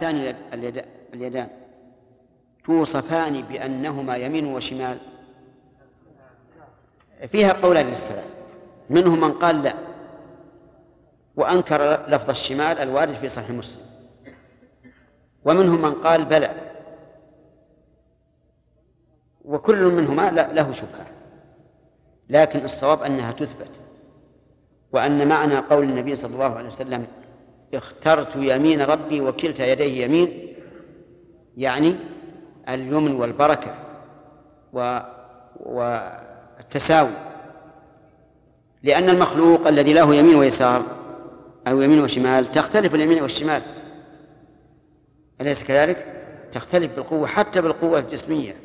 ثاني اليدان. توصفان بأنهما يمين وشمال. فيها قولان للسلام. منهم من قال لا. وأنكر لفظ الشمال الوارد في صحيح مسلم. ومنهم من قال بلى. وكل منهما له شبهة. لكن الصواب أنها تثبت. وأن معنى قول النبي صلى الله عليه وسلم اخترت يمين ربي وكلتا يديه يمين يعني اليمن والبركة و والتساوي. لأن المخلوق الذي له يمين ويسار أو يمين وشمال تختلف اليمين والشمال. أليس كذلك؟ تختلف بالقوة حتى بالقوة الجسمية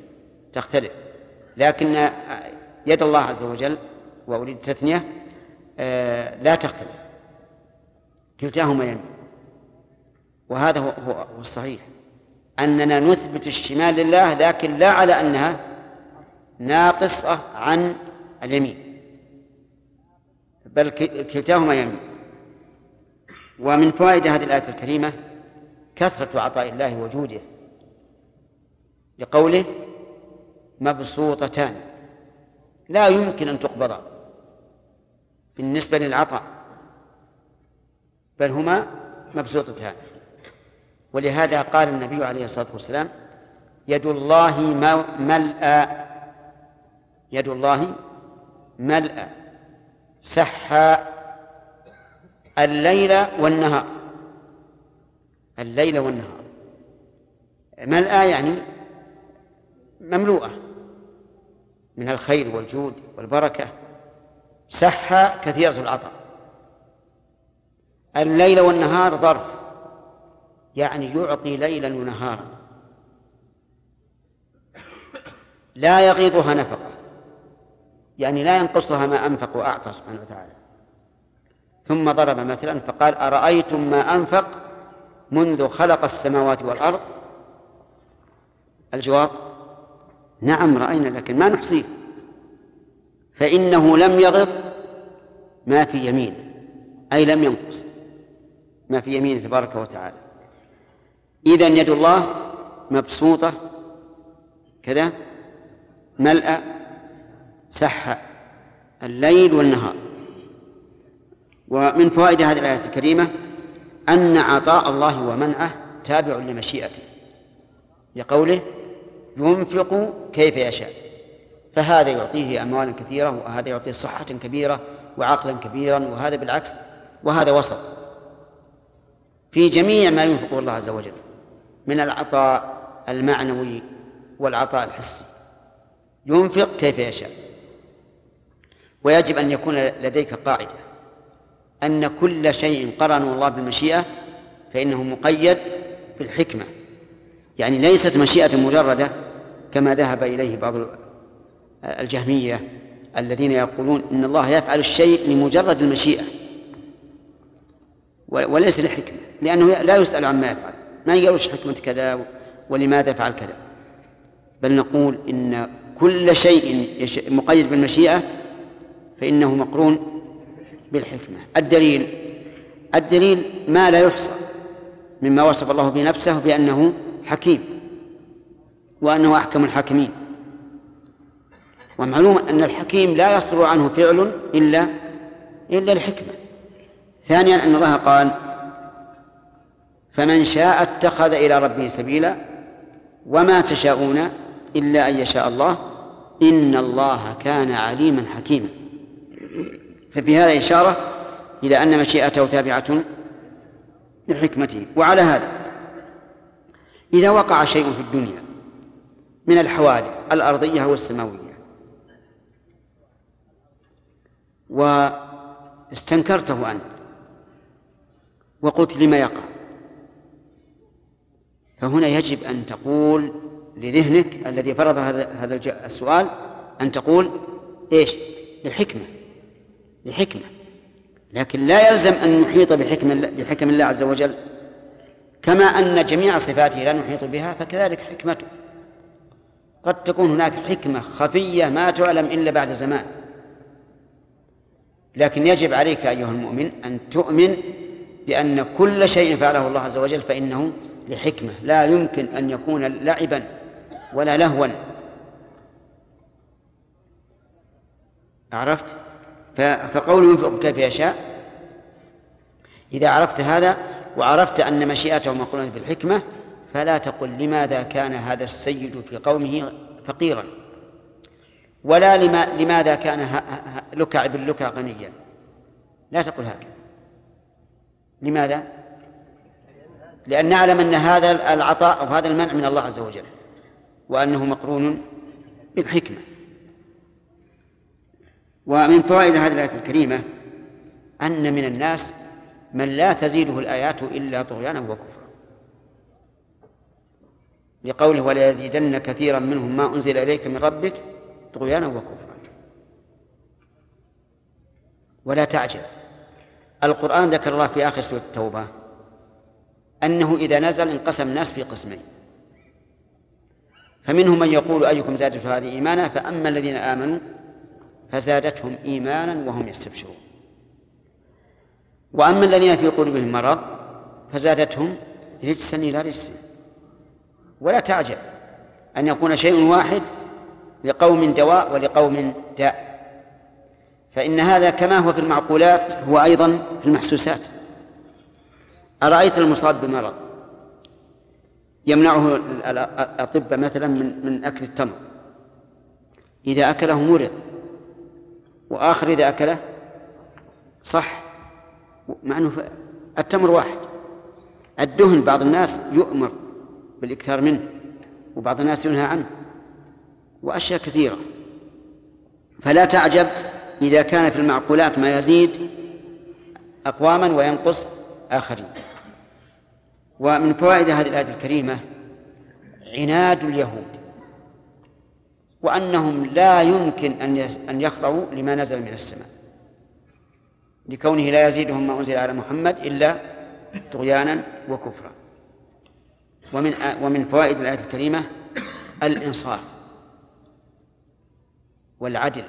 تختلف. لكن يد الله عز وجل وأريد التثنية آه، لا تختلف. كلتاهما يمين وهذا هو, هو الصحيح. أننا نثبت الشمال لله لكن لا على أنها ناقصة عن اليمين. بل كلتاهما يمين ومن فوائد هذه الآية الكريمة كثرة عطاء الله وجوده. لقوله مبسوطتان. لا يمكن أن تقبضا بالنسبة للعطاء. بل هما مبسوطتان ولهذا قال النبي عليه الصلاة والسلام يد الله ملأى يد الله ملأى سحى الليل والنهار. الليل والنهار. ملأى يعني مملوءة من الخير والجود والبركة. سحى كثيرة العطاء. الليل والنهار ظرف. يعني يعطي ليلا ونهارا. لا يغيضها نفقة. يعني لا ينقصها ما أنفق وأعطى سبحانه وتعالى. ثم ضرب مثلا فقال أرأيتم ما أنفق منذ خلق السماوات والأرض؟ الجواب نعم رأينا لكن ما نحصيه. فإنه لم يغض ما في يمينه أي لم ينقص. ما في يمينه تبارك وتعالى. إذا يد الله مبسوطة كذا ملأ سح الليل والنهار. ومن فوائد هذه الآية الكريمة أن عطاء الله ومنعه تابع لمشيئته. لقوله ينفق كيف يشاء. فهذا يعطيه أموالا كثيرة وهذا يعطيه صحة كبيرة وعقلا كبيرا وهذا بالعكس وهذا وسط. في جميع ما ينفقه الله عز وجل من العطاء المعنوي والعطاء الحسي. ينفق كيف يشاء. ويجب أن يكون لديك قاعدة أن كل شيء قرنه الله بالمشيئة فإنه مقيد بالحكمة. يعني ليست مشيئة مجردة كما ذهب إليه بعض الجهمية الذين يقولون إن الله يفعل الشيء لمجرد المشيئة. وليس لحكمة لأنه لا يسأل عما يفعل. ما يقولش حكمة كذا ولماذا فعل كذا. بل نقول إن كل شيء مقيد بالمشيئة فإنه مقرون بالحكمة. الدليل الدليل ما لا يحصى مما وصف الله به نفسه بأنه حكيم وأنه أحكم الحاكمين. ومعلوم أن الحكيم لا يصدر عنه فعل إلا إلا الحكمة. ثانيا أن الله قال فمن شاء اتخذ إلى ربه سبيلا وما تشاءون إلا أن يشاء الله إن الله كان عليما حكيما. ففي هذا إشارة إلى أن مشيئته تابعة لحكمته. وعلى هذا إذا وقع شيء في الدنيا من الحوادث الأرضية والسماوية واستنكرته أنت وقلت لما يقع. فهنا يجب أن تقول لذهنك الذي فرض هذا هذا السؤال أن تقول إيش؟ لحكمة لحكمة لكن لا يلزم أن نحيط بحكم بحكم الله عز وجل. كما أن جميع صفاته لا نحيط بها فكذلك حكمته. قد تكون هناك حكمة خفية ما تعلم إلا بعد زمان. لكن يجب عليك أيها المؤمن أن تؤمن بأن كل شيء فعله الله عز وجل فإنه لحكمة. لا يمكن أن يكون لعبا ولا لهوا. عرفت؟ فقوله ينفق كيف يشاء إذا عرفت هذا وعرفت أن مشيئته مقرونة بالحكمة فلا تقل لماذا كان هذا السيد في قومه فقيرا. ولا لما لماذا كان لكع بن لكع غنيا. لا تقل هكذا لماذا؟ لأن نعلم أن هذا العطاء أو هذا المنع من الله عز وجل وأنه مقرون بالحكمة. ومن فوائد هذه الآية الكريمة أن من الناس من لا تزيده الآيات إلا طغيانا وكفرا. لقوله ولا يزيدن كثيرا منهم ما أنزل إليك من ربك طغيانا وكفرا. ولا تعجب. القرآن ذكر الله في آخر سورة التوبة أنه إذا نزل انقسم الناس في قسمين. فمنهم من يقول أيكم زادته هذه إيمانا؟ فأما الذين آمنوا فزادتهم إيمانا وهم يستبشرون. وأما الذين في قلوبهم مرض فزادتهم رجسا إلى رجس. ولا تعجب أن يكون شيء واحد لقوم دواء ولقوم داء. فإن هذا كما هو في المعقولات هو أيضا في المحسوسات. أرأيت المصاب بمرض يمنعه الأطباء مثلا من من أكل التمر. إذا أكله مرض وآخر إذا أكله صح مع أنه التمر واحد. الدهن بعض الناس يؤمر بالإكثار منه وبعض الناس ينهى عنه وأشياء كثيرة. فلا تعجب إذا كان في المعقولات ما يزيد أقواما وينقص آخرين. ومن فوائد هذه الآية الكريمة عناد اليهود وأنهم لا يمكن أن يخضعوا لما نزل من السماء. لكونه لا يزيدهم ما أنزل على محمد إلا طغيانا وكفرا. ومن ومن فوائد الآية الكريمة الإنصاف والعدل.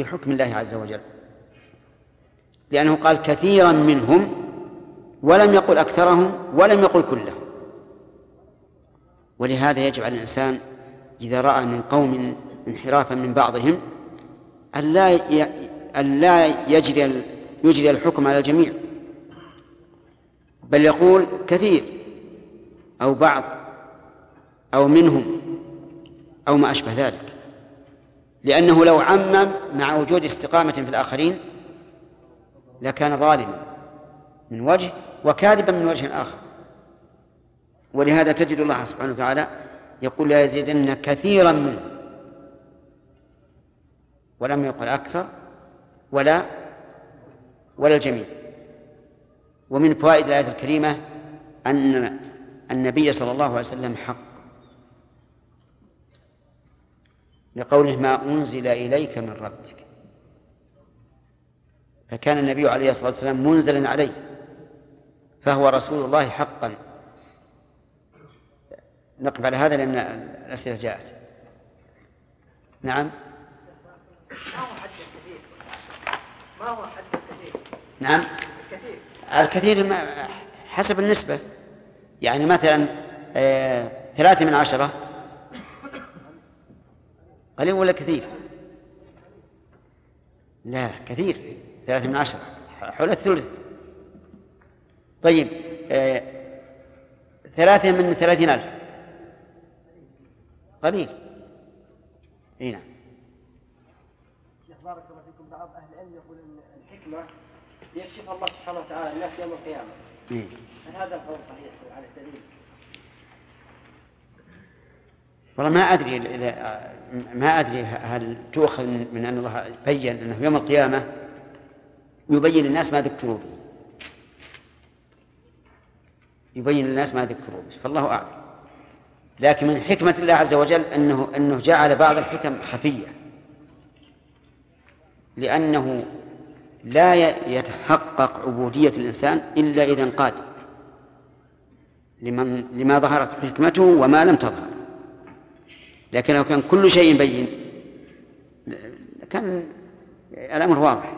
في حكم الله عز وجل. لأنه قال كثيرا منهم ولم يقل أكثرهم ولم يقل كلهم. ولهذا يجب على الإنسان إذا رأى من قوم انحرافا من بعضهم أن لا أن لا يجري يجري الحكم على الجميع. بل يقول كثير أو بعض أو منهم أو ما أشبه ذلك. لأنه لو عمم مع وجود استقامة في الآخرين لكان ظالما من وجه وكاذبا من وجه آخر. ولهذا تجد الله سبحانه وتعالى يقول لا يزيدن كثيرا منه ولم يقل أكثر ولا ولا الجميع. ومن فوائد الآية الكريمة أن النبي صلى الله عليه وسلم حق لقوله ما أنزل إليك من ربك. فكان النبي عليه الصلاة والسلام منزلا عليه فهو رسول الله حقا. نقف على هذا لأن الأسئلة جاءت. نعم؟ ما هو حد الكثير ما هو حد الكثير نعم؟ الكثير. الكثير حسب النسبة. يعني مثلا آه، ثلاثة من عشرة قليل ولا كثير؟ لا كثير. ثلاثة من عشرة. حول الثلث. طيب آه ثلاثة من ثلاثين ألف. قليل. إي نعم. شيخ بارك الله فيكم. بعض أهل العلم يقول إن الحكمة يكشف الله سبحانه وتعالى الناس يوم القيامة. إيه؟ هل هذا القول صحيح على الدليل؟ والله ما أدري ما أدري هل تؤخذ من أن الله بين أنه يوم القيامة يبين للناس ما ذكروا به. يبين للناس ما ذكروا به فالله أعلم. لكن من حكمة الله عز وجل أنه أنه جعل بعض الحكم خفية. لأنه لا يتحقق عبودية الإنسان إلا إذا انقاد. لمن لما ظهرت حكمته وما لم تظهر. لكن لو كان كل شيء بين. كان الأمر واضح.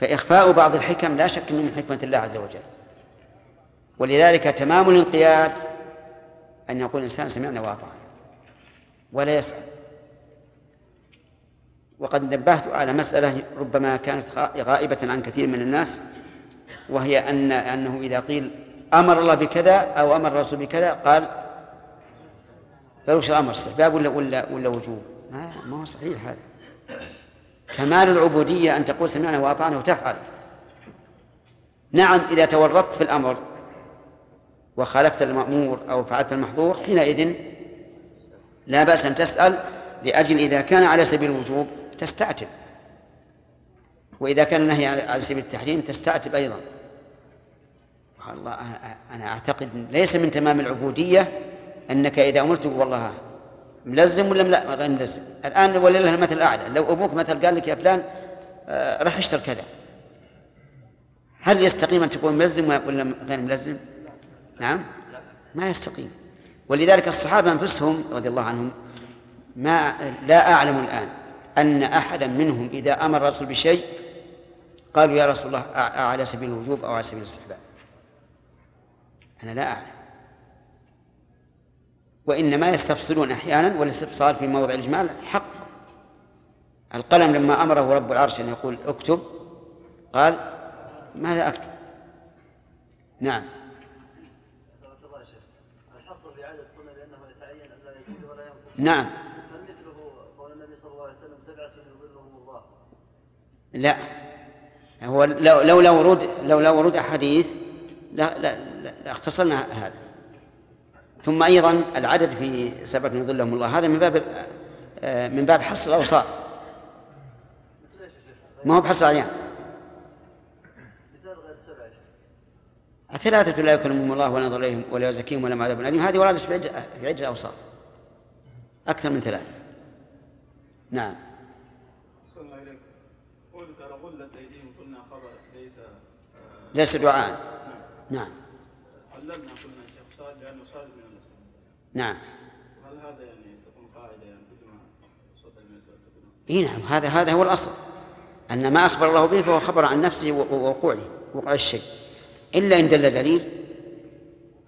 فإخفاء بعض الحكم لا شك من حكمة الله عز وجل. ولذلك تمام الانقياد أن يقول الإنسان سمعنا وأطعنا. ولا يسأل. وقد نبهت على مسألة ربما كانت غائبة عن كثير من الناس وهي أن أنه إذا قيل أمر الله بكذا أو أمر الرسول بكذا قال فلوش الأمر استحباب ولا ولا ولا وجوب؟ ما ما هو صحيح هذا. كمال العبودية أن تقول سمعنا وأطعنا وتفعل. نعم إذا تورطت في الأمر وخالفت المأمور أو فعلت المحظور حينئذ لا بأس أن تسأل لأجل إذا كان على سبيل الوجوب تستعتب. وإذا كان النهي على سبيل التحريم تستعتب أيضا. الله أنا أعتقد ليس من تمام العبودية أنك إذا أمرت والله ملزم ولا لا؟ غير ملزم. الآن ولله المثل الأعلى. لو أبوك مثل قال لك يا فلان آه، راح اشتر كذا. هل يستقيم أن تكون ملزم ولا غير ملزم؟ نعم. ما يستقيم. ولذلك الصحابة أنفسهم رضي الله عنهم ما لا أعلم الآن أن أحدا منهم إذا أمر الرسول بشيء قالوا يا رسول الله على سبيل الوجوب أو على سبيل الاستحباب أنا لا أعلم. وإنما يستفصلون أحيانا والاستفصال في موضع الإجمال حق. القلم لما أمره رب العرش أن يقول اكتب قال ماذا أكتب؟ نعم. نعم. لا. هو لو لولا ورود لولا ورود احاديث لا لا لا اختصرنا هذا. ثم أيضا العدد في سبعة من ظلهم الله. هذا من باب من باب حصر الأوصاف. ما هو بحصر الأعيان؟ ثلاثة لا يكلمهم الله ولا ينظر إليهم ولا يزكيهم ولا عذاب أليم هذه وردت في عدة أوصاف. أكثر من ثلاثة. نعم. ليس دعاء. نعم. علمنا قلنا شيخ صاد لأنه صاد من الاسلام نعم. هل هذا يعني تكون قاعدة يعني مثل ما صدر إي نعم هذا هذا هو الأصل. أن ما أخبر الله به فهو خبر عن نفسه ووقوعه وقوع الشيء. إلا إن دل دليل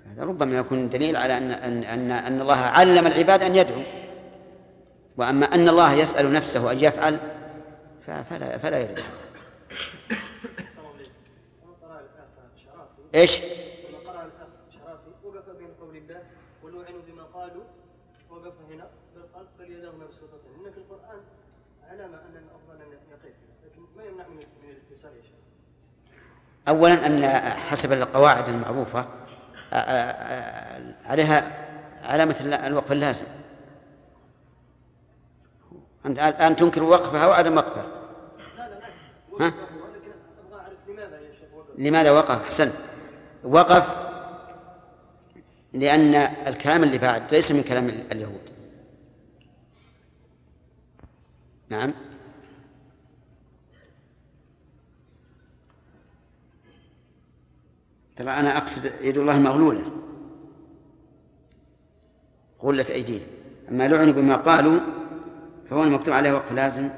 هذا ربما يكون دليل على أن أن أن, أن الله علم العباد أن يدعوا وأما أن الله يسأل نفسه أن يفعل فلا فلا يرد. إيش؟ لما قرأ الأخ شرافي وقف بين قول الله ولوعنوا بما قالوا وقف هنا قال بل يداه مبسوطتين إن في القرآن علامة أن الأفضل أن يقف لكن ما يمنع من الاتصال يا شيخ؟ أولا أن حسب القواعد المعروفة عليها علامة الوقف اللازم. أنت الآن تنكر وقفها وعدم وقفها. لا لا ها؟ لماذا لماذا وقف؟ أحسنت. وقف لأن الكلام اللي بعد ليس من كلام اليهود. نعم. ترى أنا أقصد يد الله مغلولة. غلت أيديهم أما لعنوا بما قالوا فهو المكتوب عليه وقف لازم.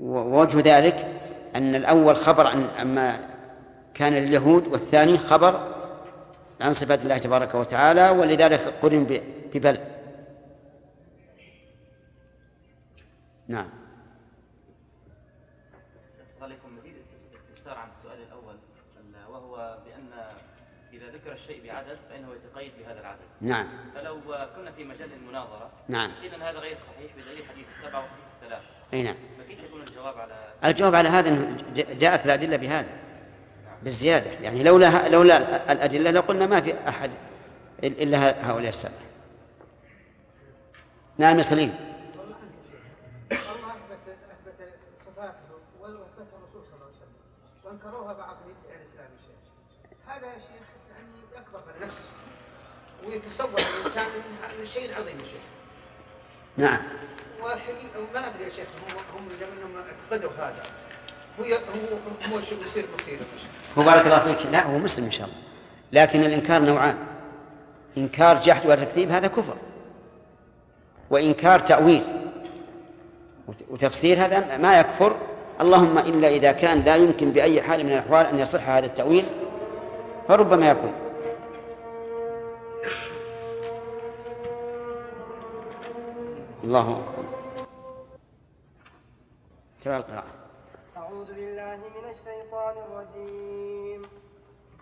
ووجه ذلك أن الأول خبر عن عما كان لليهود والثاني خبر عن صفات الله تبارك وتعالى ولذلك قرن ببل نعم. عليكم مزيد استفسار عن السؤال الأول وهو بأن إذا ذكر الشيء بعدد فإنه يتقيد بهذا العدد. نعم. فلو كنا في مجال المناظرة نعم. إذا هذا غير صحيح بدليل حديث السبعة وحديث الثلاثة أي نعم. الجواب على الجواب على هذا أنه جاءت الأدلة بهذا بالزيادة. يعني لولا لولا الأدلة لقلنا ما في أحد إلا هؤلاء السبعة نعم يا سليم. وأنكروها بعض الاسلام هذا يا شيخ يعني يكبر النفس ويتصور الإنسان الشيء العظيم يا شيخ. نعم. والحقيقة ما أدري يا شيخ هم هم اعتقدوا هذا. هو هو هو شو بيصير هو بارك الله فيك. لا هو مسلم إن شاء الله. لكن الإنكار نوعان. إنكار جحد وتكذيب هذا كفر. وإنكار تأويل. وتفسير هذا ما يكفر. اللهم إلا إذا كان لا يمكن بأي حال من الأحوال أن يصح هذا التأويل فربما يكون. الله أكبر. تبع القراءة. أعوذ بالله من الشيطان الرجيم.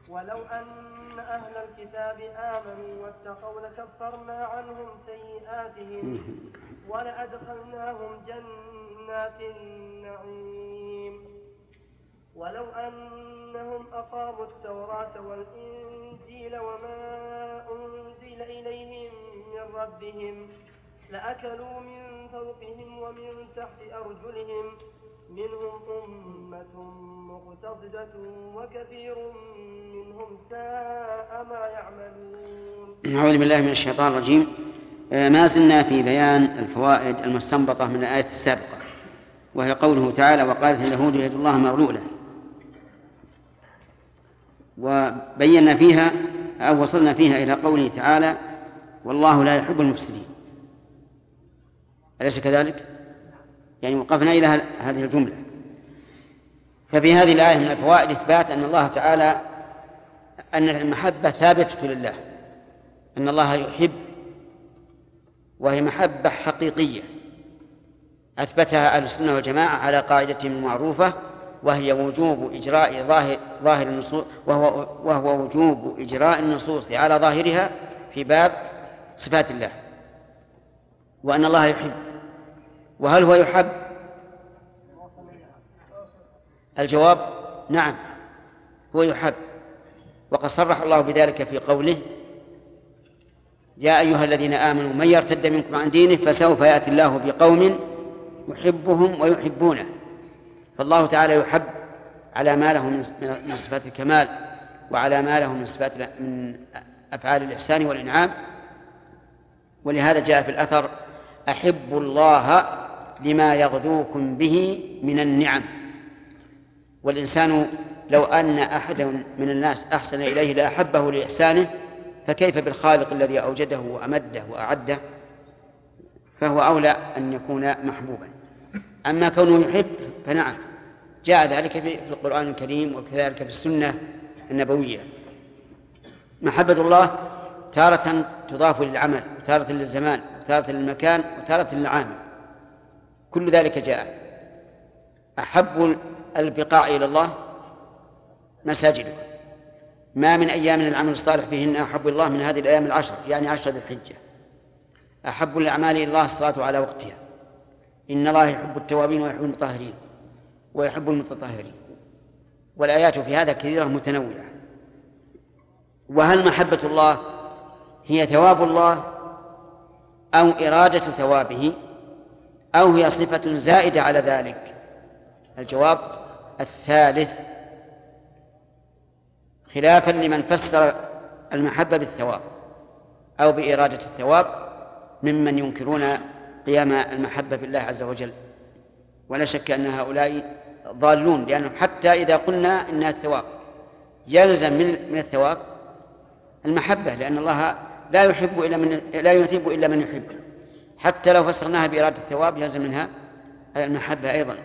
ولو أن أهل الكتاب آمنوا واتقوا لكفرنا عنهم سيئاتهم ولأدخلناهم جنات النعيم. ولو أنهم أقاموا التوراة والإنجيل وما أنزل إليهم من ربهم لأكلوا من فوقهم ومن تحت أرجلهم منهم أمة مقتصدة وكثير منهم ساء ما يعملون. أعوذ بالله من الشيطان الرجيم. آه، ما زلنا في بيان الفوائد المستنبطة من الآية السابقة وهي قوله تعالى وقالت اليهود يد الله مغلولة. وبينا فيها أو وصلنا فيها إلى قوله تعالى والله لا يحب المفسدين. أليس كذلك؟ يعني وقفنا إلى هذه الجملة. ففي هذه الآية من الفوائد إثبات أن الله تعالى أن المحبة ثابتة لله. أن الله يحب وهي محبة حقيقية. أثبتها أهل السنة والجماعة على قاعدة معروفة وهي وجوب إجراء ظاهر ظاهر النصوص وهو وهو وجوب إجراء النصوص على ظاهرها في باب صفات الله. وأن الله يحب. وهل هو يحب؟ الجواب نعم هو يحب. وقد صرح الله بذلك في قوله يا أيها الذين آمنوا من يرتد منكم عن دينه فسوف يأتي الله بقوم يحبهم ويحبونه. فالله تعالى يحب على ما له من صفات الكمال وعلى ما له من صفات من أفعال الإحسان والإنعام. ولهذا جاء في الأثر أحبوا الله لما يغدوكم به من النعم. والإنسان لو أن أحدا من الناس أحسن إليه لأحبه لإحسانه فكيف بالخالق الذي أوجده وأمده وأعده؟ فهو أولى أن يكون محبوبا. أما كونه يحب فنعم. جاء ذلك في القرآن الكريم وكذلك في السنة النبوية. محبة الله تارة تضاف للعمل وتارة للزمان وتارة للمكان وتارة للعامل كل ذلك جاء. أحب البقاع إلى الله مساجده. ما من أيام العمل الصالح فيهن أحب الله من هذه الأيام العشر يعني عشر ذي الحجة. أحب الأعمال إلى الله الصلاة على وقتها. إن الله يحب التوابين ويحب المطهرين ويحب المتطهرين. والآيات في هذا كثيرة متنوعة. وهل محبة الله هي ثواب الله أو إرادة ثوابه؟ أو هي صفة زائدة على ذلك. الجواب الثالث. خلافا لمن فسر المحبة بالثواب أو بإرادة الثواب ممن ينكرون قيام المحبة بالله عز وجل. ولا شك أن هؤلاء ضالون لأنهم حتى إذا قلنا إنها الثواب يلزم من من الثواب المحبة لأن الله لا يحب إلا من لا يثيب إلا من يحب. حتى لو فسرناها بإرادة الثواب يلزم منها المحبة أيضا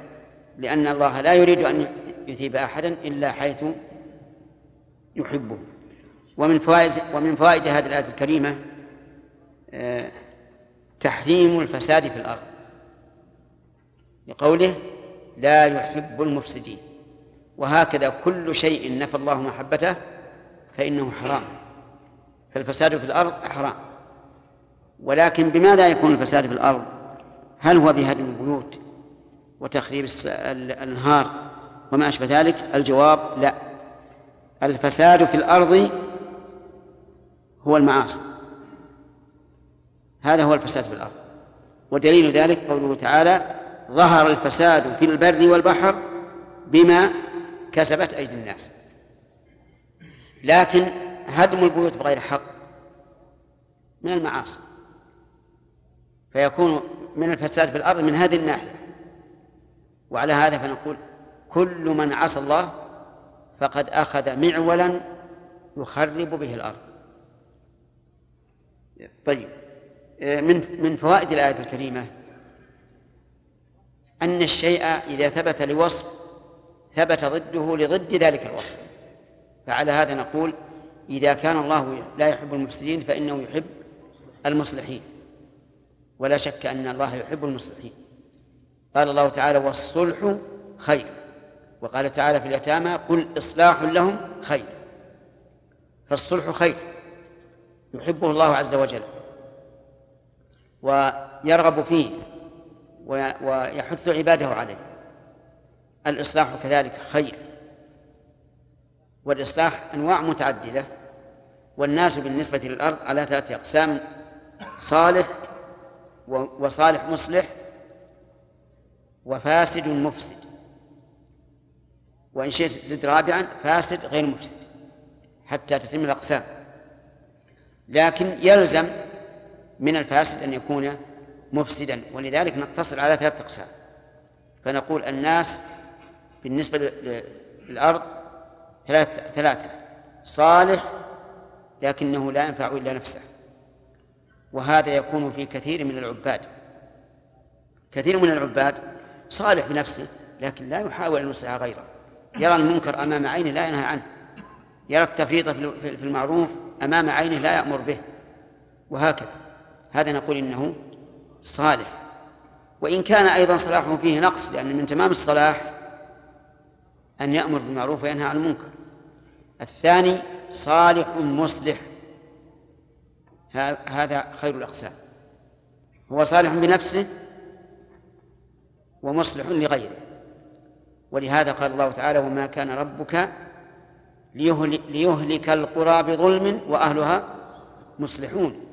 لأن الله لا يريد أن يثيب أحدا إلا حيث يحبه. ومن فوائد ومن فوائد هذه الآية الكريمة آه، تحريم الفساد في الأرض. لقوله لا يحب المفسدين. وهكذا كل شيء نفى الله محبته فإنه حرام. فالفساد في الأرض حرام. ولكن بماذا يكون الفساد في الأرض؟ هل هو بهدم البيوت وتخريب الأنهار وما أشبه ذلك؟ الجواب لا. الفساد في الأرض هو المعاصي. هذا هو الفساد في الأرض. ودليل ذلك قوله تعالى ظهر الفساد في البر والبحر بما كسبت أيدي الناس. لكن هدم البيوت بغير حق من المعاصي. فيكون من الفساد في الأرض من هذه الناحية. وعلى هذا فنقول كل من عصى الله فقد أخذ معولا يخرب به الأرض. طيب من من فوائد الآية الكريمة أن الشيء إذا ثبت لوصف ثبت ضده لضد ذلك الوصف. فعلى هذا نقول إذا كان الله لا يحب المفسدين فإنه يحب المصلحين. ولا شك أن الله يحب المصلحين قال الله تعالى والصلح خير. وقال تعالى في اليتامى قل إصلاح لهم خير. فالصلح خير. يحبه الله عز وجل. ويرغب فيه. ويحث عباده عليه. الإصلاح كذلك خير. والإصلاح أنواع متعددة. والناس بالنسبة للأرض على ثلاثة أقسام صالح وصالح مصلح وفاسد مفسد. وإن شئت زد رابعا فاسد غير مفسد حتى تتم الأقسام. لكن يلزم من الفاسد أن يكون مفسدا ولذلك نقتصر على ثلاثة أقسام. فنقول الناس بالنسبة للأرض ثلاثة ثلاثة صالح لكنه لا ينفع إلا نفسه. وهذا يكون في كثير من العباد. كثير من العباد صالح بنفسه لكن لا يحاول أن يصلح غيره. يرى المنكر أمام عينه لا ينهى عنه. يرى التفريط في المعروف أمام عينه لا يأمر به. وهكذا. هذا نقول إنه صالح. وإن كان أيضا صلاحه فيه نقص لأن من تمام الصلاح أن يأمر بالمعروف وينهى عن المنكر. الثاني صالح مصلح. هذا خير الأقسام. هو صالح بنفسه ومصلح لغيره. ولهذا قال الله تعالى وما كان ربك ليهلك القرى بظلم وأهلها مصلحون.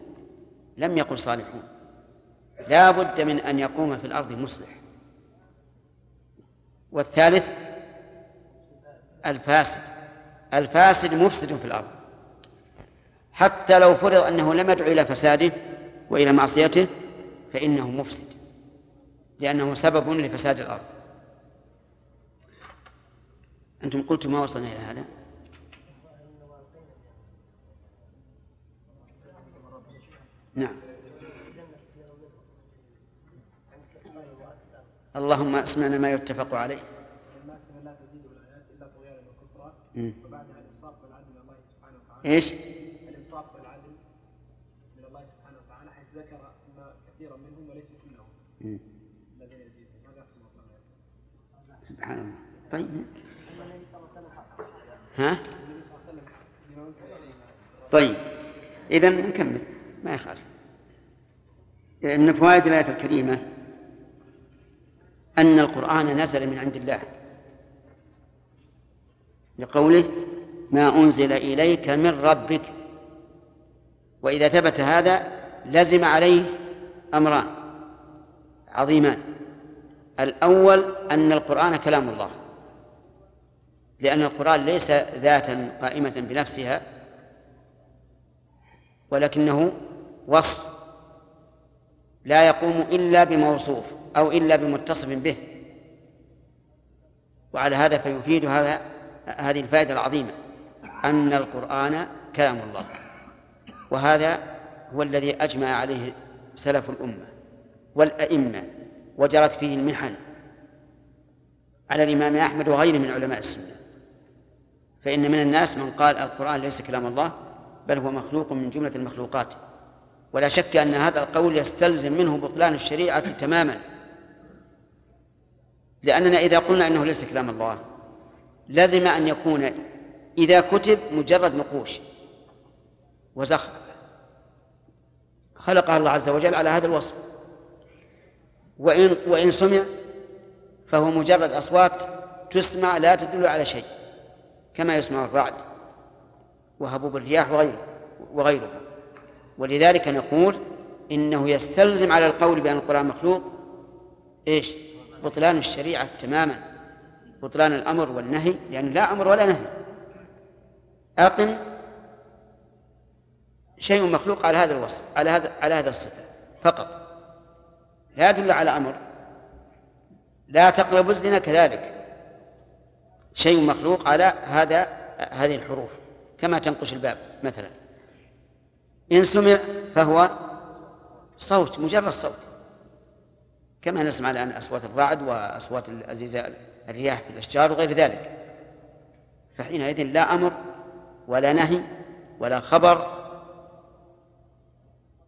لم يقل صالحون. لا بد من أن يقوم في الأرض مصلح. والثالث الفاسد. الفاسد مفسد في الأرض. حتى لو فرض أنه لم يدعو إلى فساده وإلى معصيته فإنه مفسد لأنه سبب لفساد الأرض. أنتم قلتم ما وصلنا إلى هذا؟ نعم. اللهم اسمعنا ما يتفق عليه. إيش؟ الانصاف والعدل من الله سبحانه وتعالى حيث ذكر ان كثيرا منهم وليس كلهم الذين يزيدون هذا سبحان الله. طيب. ها؟ طيب. إذا نكمل. ما يخالف. من فوائد الآية الكريمة أن القرآن نزل من عند الله. لقوله ما أنزل إليك من ربك. وإذا ثبت هذا لزم عليه أمران عظيمان. الأول أن القرآن كلام الله. لأن القرآن ليس ذاتا قائمة بنفسها ولكنه وصف لا يقوم إلا بموصوف أو إلا بمتصف به. وعلى هذا فيفيد هذا هذه الفائدة العظيمة أن القرآن كلام الله. وهذا هو الذي أجمع عليه سلف الأمة والأئمة. وجرت فيه المحن على الإمام أحمد وغيره من علماء السنة. فإن من الناس من قال القرآن ليس كلام الله بل هو مخلوق من جملة المخلوقات. ولا شك أن هذا القول يستلزم منه بطلان الشريعة تماما. لأننا إذا قلنا إنه ليس كلام الله لزم أن يكون إذا كتب مجرد نقوش وزخرف. خلقها الله عز وجل على هذا الوصف. وإن وإن سمع فهو مجرد أصوات تسمع لا تدل على شيء كما يسمع الرعد وهبوب الرياح وغيره وغيرها. ولذلك نقول إنه يستلزم على القول بأن القرآن مخلوق. إيش؟ بطلان الشريعة تماما. بطلان الأمر والنهي لأن لا أمر ولا نهي. أقم شيء مخلوق على هذا الوصف على هذا على هذا الصفة فقط. لا يدل على أمر. لا تقربوا الزنا كذلك. شيء مخلوق على هذا هذه الحروف كما تنقش الباب مثلا. إن سمع فهو صوت مجرد صوت. كما نسمع الآن أصوات الرعد وأصوات الزلزال الرياح في الأشجار وغير ذلك. فحينئذ لا أمر ولا نهي ولا خبر.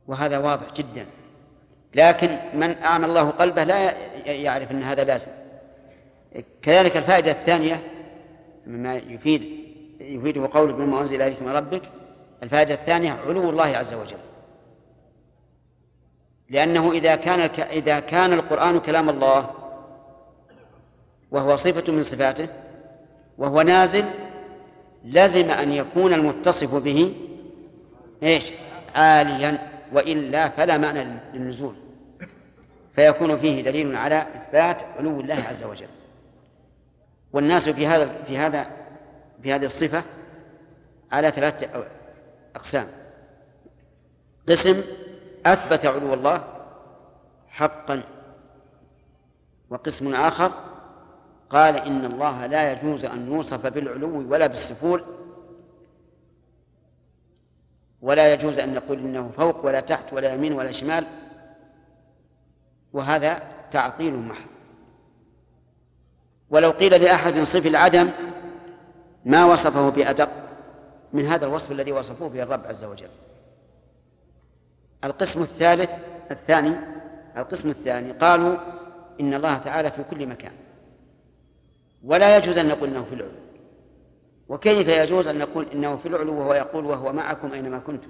وهذا واضح جدا. لكن من أعمى الله قلبه لا يعرف أن هذا لازم. كذلك الفائدة الثانية مما يفيد يفيده قول بما أنزل إليك من ربك. الفائدة الثانية علو الله عز وجل. لأنه إذا كان إذا كان القرآن كلام الله وهو صفة من صفاته وهو نازل لزم أن يكون المتصف به إيش؟ عاليا وإلا فلا معنى للنزول. فيكون فيه دليل على إثبات علو الله عز وجل. والناس في هذا في هذا في هذه الصفة على ثلاثة أقسام. قسم أثبت علو الله حقا. وقسم آخر قال إن الله لا يجوز أن يوصف بالعلو ولا بالسفول. ولا يجوز أن نقول إنه فوق ولا تحت ولا يمين ولا شمال. وهذا تعطيل محض. ولو قيل لأحد صف العدم ما وصفه بأدق من هذا الوصف الذي وصفوه به الرب عز وجل. القسم الثالث الثاني القسم الثاني قالوا إن الله تعالى في كل مكان. ولا يجوز أن نقول إنه في العلو. وكيف يجوز أن نقول إنه في العلو وهو يقول وهو معكم أينما كنتم؟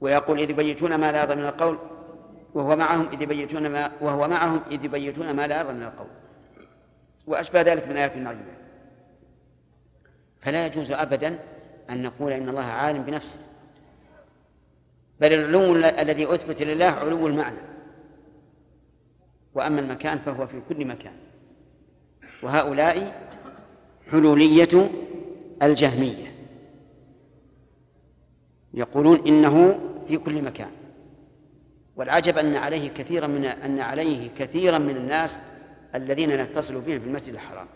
ويقول إذ يبيتون ما لا من القول وهو معهم إذ يبيتون ما وهو معهم إذ يبيتون ما لا يرضى من القول. وأشبه ذلك من آيات المعجزة فلا يجوز أبدا أن نقول إن الله عالم بنفسه. بل العلو الذي أثبت لله علو المعنى. وأما المكان فهو في كل مكان. وهؤلاء حلولية الجهمية. يقولون إنه في كل مكان. والعجب أن عليه كثيرا من أن عليه كثيرا من الناس الذين نتصل بهم في المسجد الحرام.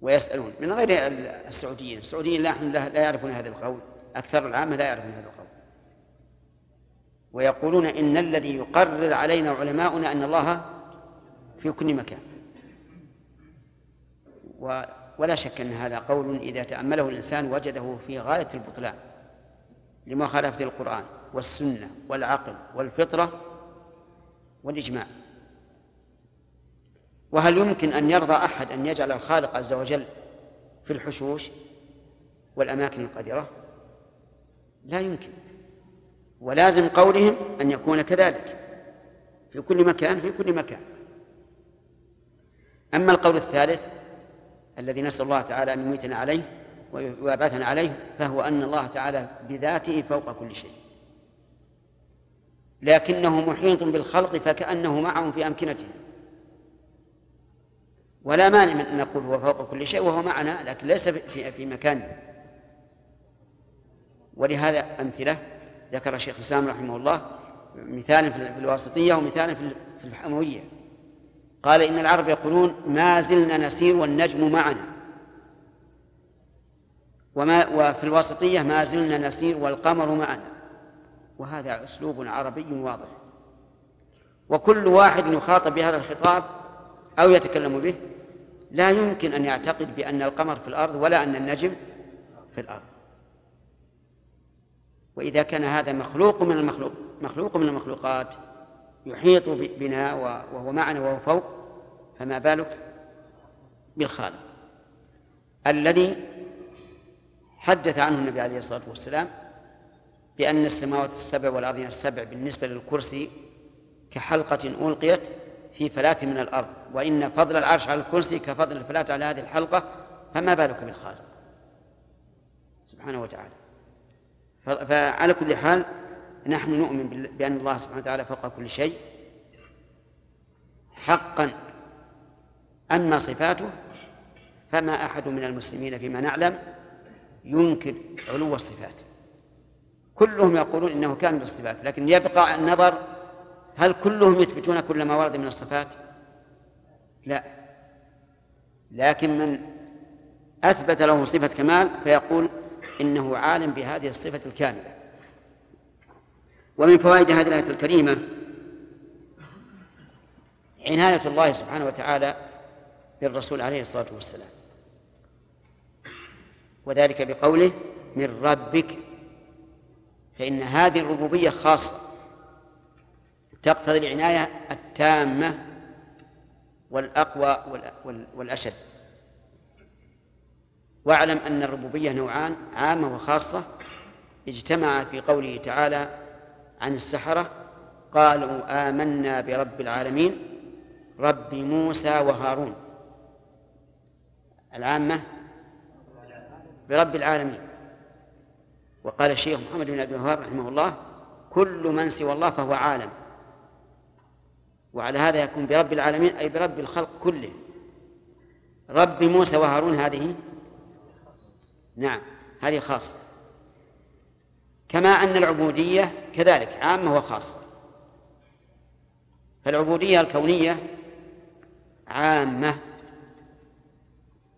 ويسألون من غير السعوديين. السعوديين لا لا يعرفون هذا القول. أكثر العامة لا يعرفون هذا القول. ويقولون إن الذي يقرر علينا علماؤنا أن الله في كل مكان. ولا شك أن هذا قول إذا تأمله الإنسان وجده في غاية البطلان لمخالفة القرآن. والسنة والعقل والفطرة والإجماع. وهل يمكن أن يرضى أحد أن يجعل الخالق عز وجل في الحشوش والأماكن القذرة؟ لا يمكن. ولازم قولهم أن يكون كذلك في كل مكان في كل مكان. أما القول الثالث الذي نسأل الله تعالى أن يميتنا عليه ويبعثنا عليه فهو أن الله تعالى بذاته فوق كل شيء. لكنه محيط بالخلق فكأنه معهم في أمكنتهم. ولا مانع من أن نقول هو فوق كل شيء وهو معنا لكن ليس في في مكانه ولهذا أمثلة ذكر الشيخ الإسلام رحمه الله مثال في الواسطية ومثال في الحموية. قال إن العرب يقولون ما زلنا نسير والنجم معنا. وما وفي الواسطية ما زلنا نسير والقمر معنا. وهذا أسلوب عربي واضح. وكل واحد يخاطب بهذا الخطاب أو يتكلم به لا يمكن أن يعتقد بأن القمر في الأرض ولا أن النجم في الأرض. وإذا كان هذا مخلوق من المخلوق مخلوق من المخلوقات يحيط بنا وهو معنا وهو فوق فما بالك بالخالق الذي حدث عنه النبي عليه الصلاة والسلام بأن السماوات السبع والأرضين السبع بالنسبة للكرسي كحلقة ألقيت في فلاة من الأرض وإن فضل العرش على الكرسي كفضل الفلاة على هذه الحلقة فما بالك بالخالق؟ سبحانه وتعالى. فعلى كل حال نحن نؤمن بأن الله سبحانه وتعالى فوق كل شيء حقا. أما صفاته فما أحد من المسلمين فيما نعلم ينكر علو الصفات. كلهم يقولون إنه كامل الصفات لكن يبقى النظر هل كلهم يثبتون كل ما ورد من الصفات؟ لا. لكن من أثبت له صفة كمال فيقول إنه عالم بهذه الصفة الكاملة. ومن فوائد هذه الآية الكريمة عناية الله سبحانه وتعالى بالرسول عليه الصلاة والسلام وذلك بقوله من ربك فإن هذه الربوبية خاصة تقتضي العناية التامة والأقوى والأشد. واعلم أن الربوبية نوعان عامة وخاصة. اجتمع في قوله تعالى عن السحرة قالوا آمنا برب العالمين رب موسى وهارون. العامة برب العالمين. وقال الشيخ محمد بن عبد الوهاب رحمه الله كل من سوى الله فهو عالم. وعلى هذا يكون برب العالمين أي برب الخلق كله. رب موسى وهارون هذه؟ نعم هذه خاصة. كما أن العبودية كذلك عامة وخاصة. فالعبودية الكونية عامة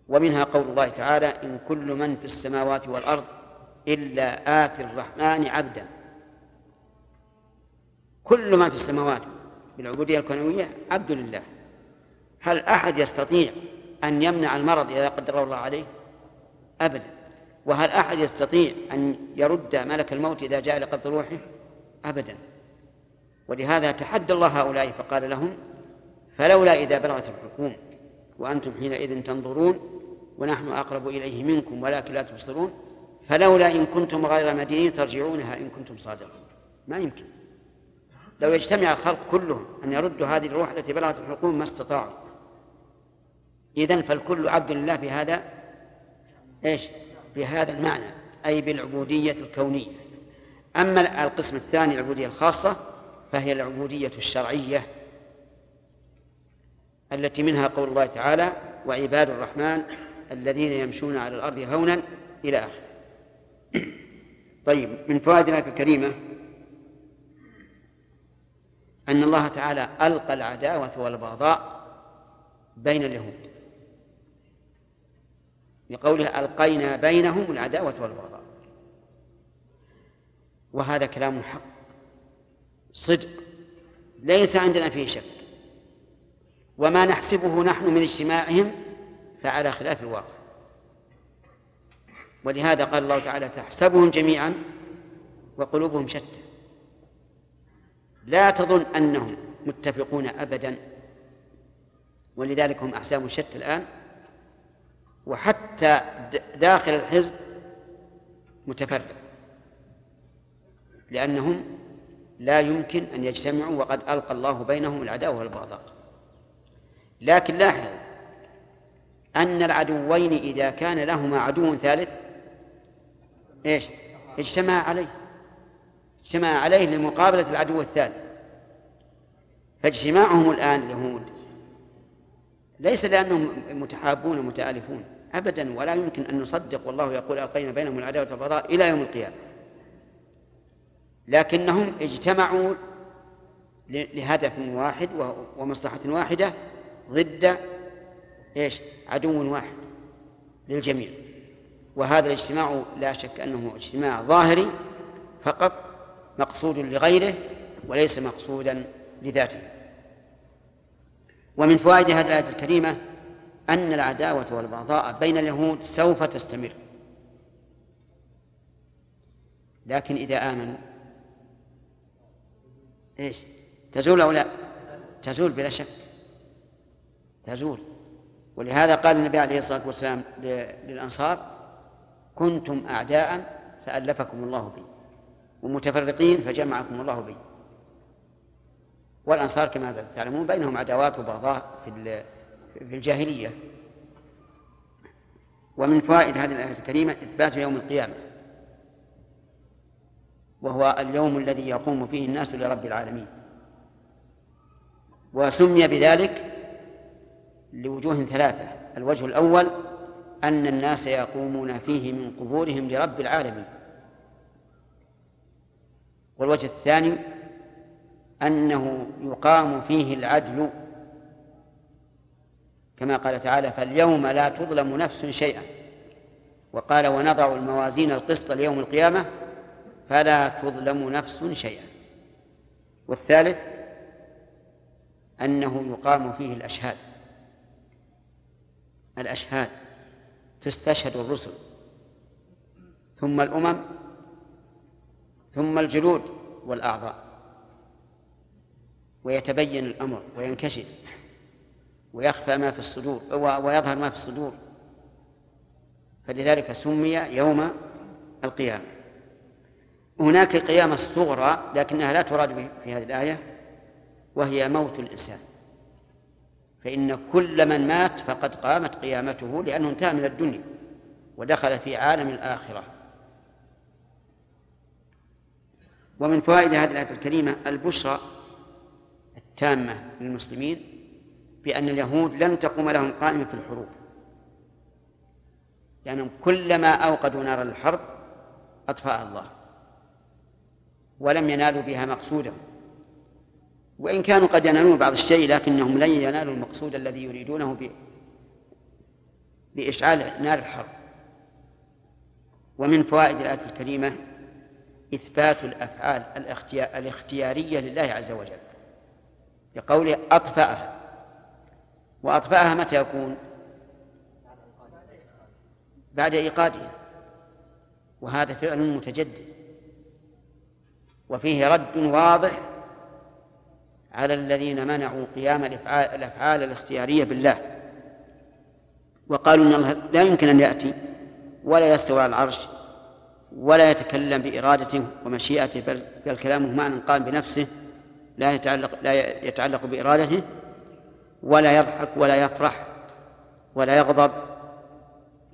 ومنها قول الله تعالى إن كل من في السماوات والأرض إلا آتي الرحمن عبدا. كل من في السماوات بالعبودية الكونوية عبد لله. هل أحد يستطيع أن يمنع المرض إذا قدر الله عليه؟ أبدا. وهل أحد يستطيع أن يرد ملك الموت إذا جاء لقبض روحه؟ أبدا. ولهذا تحدى الله هؤلاء فقال لهم فلولا إذا بلغت الحكوم وأنتم حينئذ تنظرون ونحن أقرب إليه منكم ولكن لا تبصرون فلولا إن كنتم غير مدينين ترجعونها إن كنتم صادقين. ما يمكن. لو يجتمع الخلق كلهم أن يردوا هذه الروح التي بلغت الحكوم ما استطاعوا. إذن فالكل عبد لله بهذا إيش؟ بهذا المعنى أي بالعبودية الكونية. أما القسم الثاني العبودية الخاصة فهي العبودية الشرعية التي منها قول الله تعالى وعباد الرحمن الذين يمشون على الأرض هونا إلى آخره. طيب من فوائد الآية الكريمة؟ أن الله تعالى ألقى العداوة والبغضاء بين اليهود. بقوله ألقينا بينهم العداوة والبغضاء. وهذا كلام حق صدق ليس عندنا فيه شك. وما نحسبه نحن من اجتماعهم فعلى خلاف الواقع. ولهذا قال الله تعالى تحسبهم جميعا وقلوبهم شتى. لا تظن أنهم متفقون أبدا ولذلك هم أحساب شتى الآن. وحتى داخل الحزب متفرق لأنهم لا يمكن أن يجتمعوا وقد ألقى الله بينهم العداوة والبغضاء. لكن لاحظ أن العدوين إذا كان لهما عدو ثالث إيش؟ اجتمع عليه اجتمع عليه لمقابلة العدو الثالث فاجتماعهم الآن اليهود ليس لأنهم متحابون متآلفون أبدا ولا يمكن أن نصدق والله يقول ألقينا بينهم العداوة والبغضاء إلى يوم القيامة لكنهم اجتمعوا لهدف واحد ومصلحة واحدة ضد إيش؟ عدو واحد للجميع وهذا الاجتماع لا شك أنه اجتماع ظاهري فقط مقصود لغيره وليس مقصودا لذاته. ومن فوائد هذه الآية الكريمة أن العداوة والبغضاء بين اليهود سوف تستمر. لكن إذا آمنوا إيش؟ تزول أو لا؟ تزول بلا شك. تزول. ولهذا قال النبي عليه الصلاة والسلام للأنصار كنتم أعداء فألفكم الله بي ومتفرقين فجمعكم الله بي. والأنصار كما تعلمون بينهم عداوات وبغضاء في الجاهلية. ومن فوائد هذه الآية الكريمة إثبات يوم القيامة وهو اليوم الذي يقوم فيه الناس لرب العالمين. وسمي بذلك لوجوه ثلاثة الوجه الأول أن الناس يقومون فيه من قبورهم لرب العالمين. والوجه الثاني أنه يقام فيه العدل. كما قال تعالى فاليوم لا تظلم نفس شيئا وقال ونضع الموازين القسط ليوم القيامة فلا تظلم نفس شيئا والثالث أنه يقام فيه الأشهاد. الأشهاد. تستشهد الرسل. ثم الأمم ثم الجلود والأعضاء. ويتبين الأمر وينكشف ويخفى ما في الصدور ويظهر ما في الصدور. فلذلك سمي يوم القيامة. هناك قيامة الصغرى لكنها لا تراد في هذه الآية وهي موت الإنسان. فإن كل من مات فقد قامت قيامته لأنه انتهى من الدنيا ودخل في عالم الآخرة. ومن فوائد هذه الآية الكريمة البشرى التامة للمسلمين بأن اليهود لن تقوم لهم قائمة في الحروب. لأنهم كلما أوقدوا نار الحرب أطفأها الله ولم ينالوا بها مقصودهم. وإن كانوا قد ينالون بعض الشيء لكنهم لن ينالوا المقصود الذي يريدونه بإشعال نار الحرب. ومن فوائد الآية الكريمة إثبات الأفعال الاختيارية لله عز وجل. لقوله أطفأها. وأطفأها متى يكون؟ بعد إيقادها. وهذا فعل متجدد. وفيه رد واضح على الذين منعوا قيام الافعال الاختيارية بالله. وقالوا إن الله لا يمكن أن يأتي ولا يستوى على العرش ولا يتكلم بإرادته ومشيئته بل كلامه معنى قام بنفسه لا يتعلق لا يتعلق بإرادته ولا يضحك ولا يفرح ولا يغضب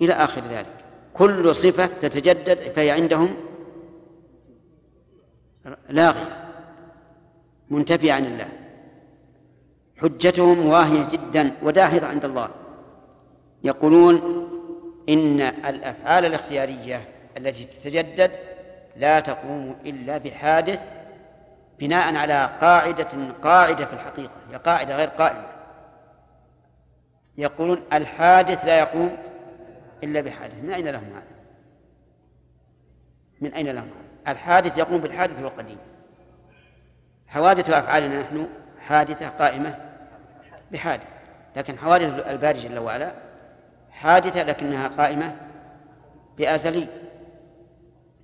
إلى آخر ذلك. كل صفة تتجدد فهي عندهم لاغيه منتفية عن الله. حجتهم واهية جدا وداحضة عند الله. يقولون إن الأفعال الاختيارية التي تتجدد لا تقوم إلا بحادث بناء على قاعدة قاعدة في الحقيقة هي قاعدة غير قائمة. يقولون الحادث لا يقوم إلا بحادث. من أين لهم هذا؟ من أين لهم هذا؟ الحادث يقوم بالحادث والقديم. حوادث أفعالنا نحن حادثة قائمة بحادث لكن حوادث الباري جل وعلا حادثة لكنها قائمة بأزلي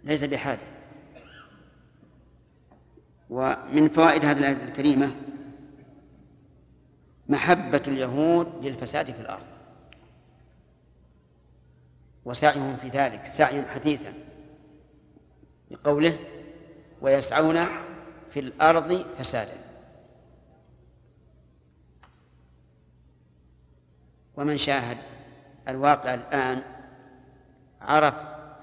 ليس بحادث. ومن فوائد هذه الآية الكريمة محبة اليهود للفساد في الأرض. وسعيهم في ذلك سعيا حثيثا لقوله ويسعون في الأرض فسادا. ومن شاهد الواقع الآن عرف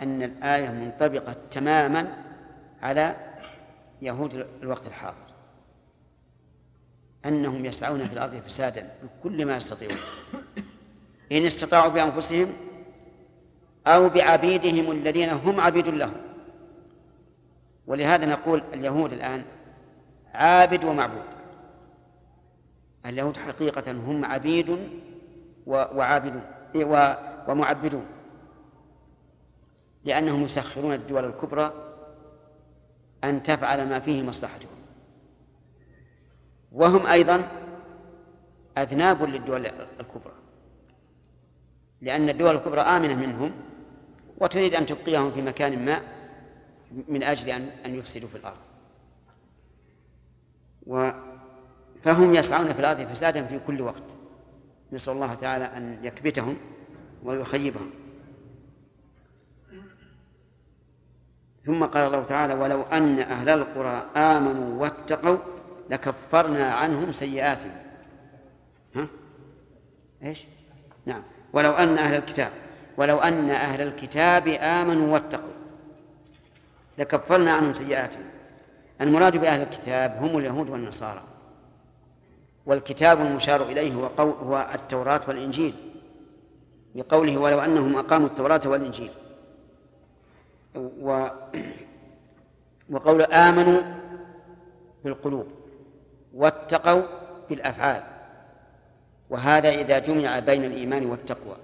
أن الآية منطبقة تماما على يهود الوقت الحاضر. أنهم يسعون في الأرض فسادا بكل ما يستطيعون. إن استطاعوا بأنفسهم أو بعبيدهم الذين هم عبيد لهم. ولهذا نقول اليهود الآن عابد ومعبود. اليهود حقيقة هم عبيد وعابدون ومعبدون. لأنهم يسخرون الدول الكبرى أن تفعل ما فيه مصلحتهم. وهم أيضا أذناب للدول الكبرى. لأن الدول الكبرى آمنة منهم وتريد أن تبقيهم في مكان ما من أجل أن يفسدوا في الأرض. و فهم يسعون في الأرض فسادا في كل وقت. نسأل الله تعالى أن يكبتهم ويخيبهم. ثم قال الله تعالى ولو أن أهل القرى آمنوا واتقوا لكفرنا عنهم سيئاتهم. ها؟ إيش؟ نعم. ولو أن أهل الكتاب ولو أن أهل الكتاب آمنوا واتقوا لكفرنا عنهم سيئاتهم. المراد بأهل الكتاب هم اليهود والنصارى. والكتاب المشار إليه هو, هو التوراة والإنجيل. بقوله ولو أنهم أقاموا التوراة والإنجيل. و وقول آمنوا بالقلوب واتقوا بالأفعال. وهذا إذا جمع بين الإيمان والتقوى.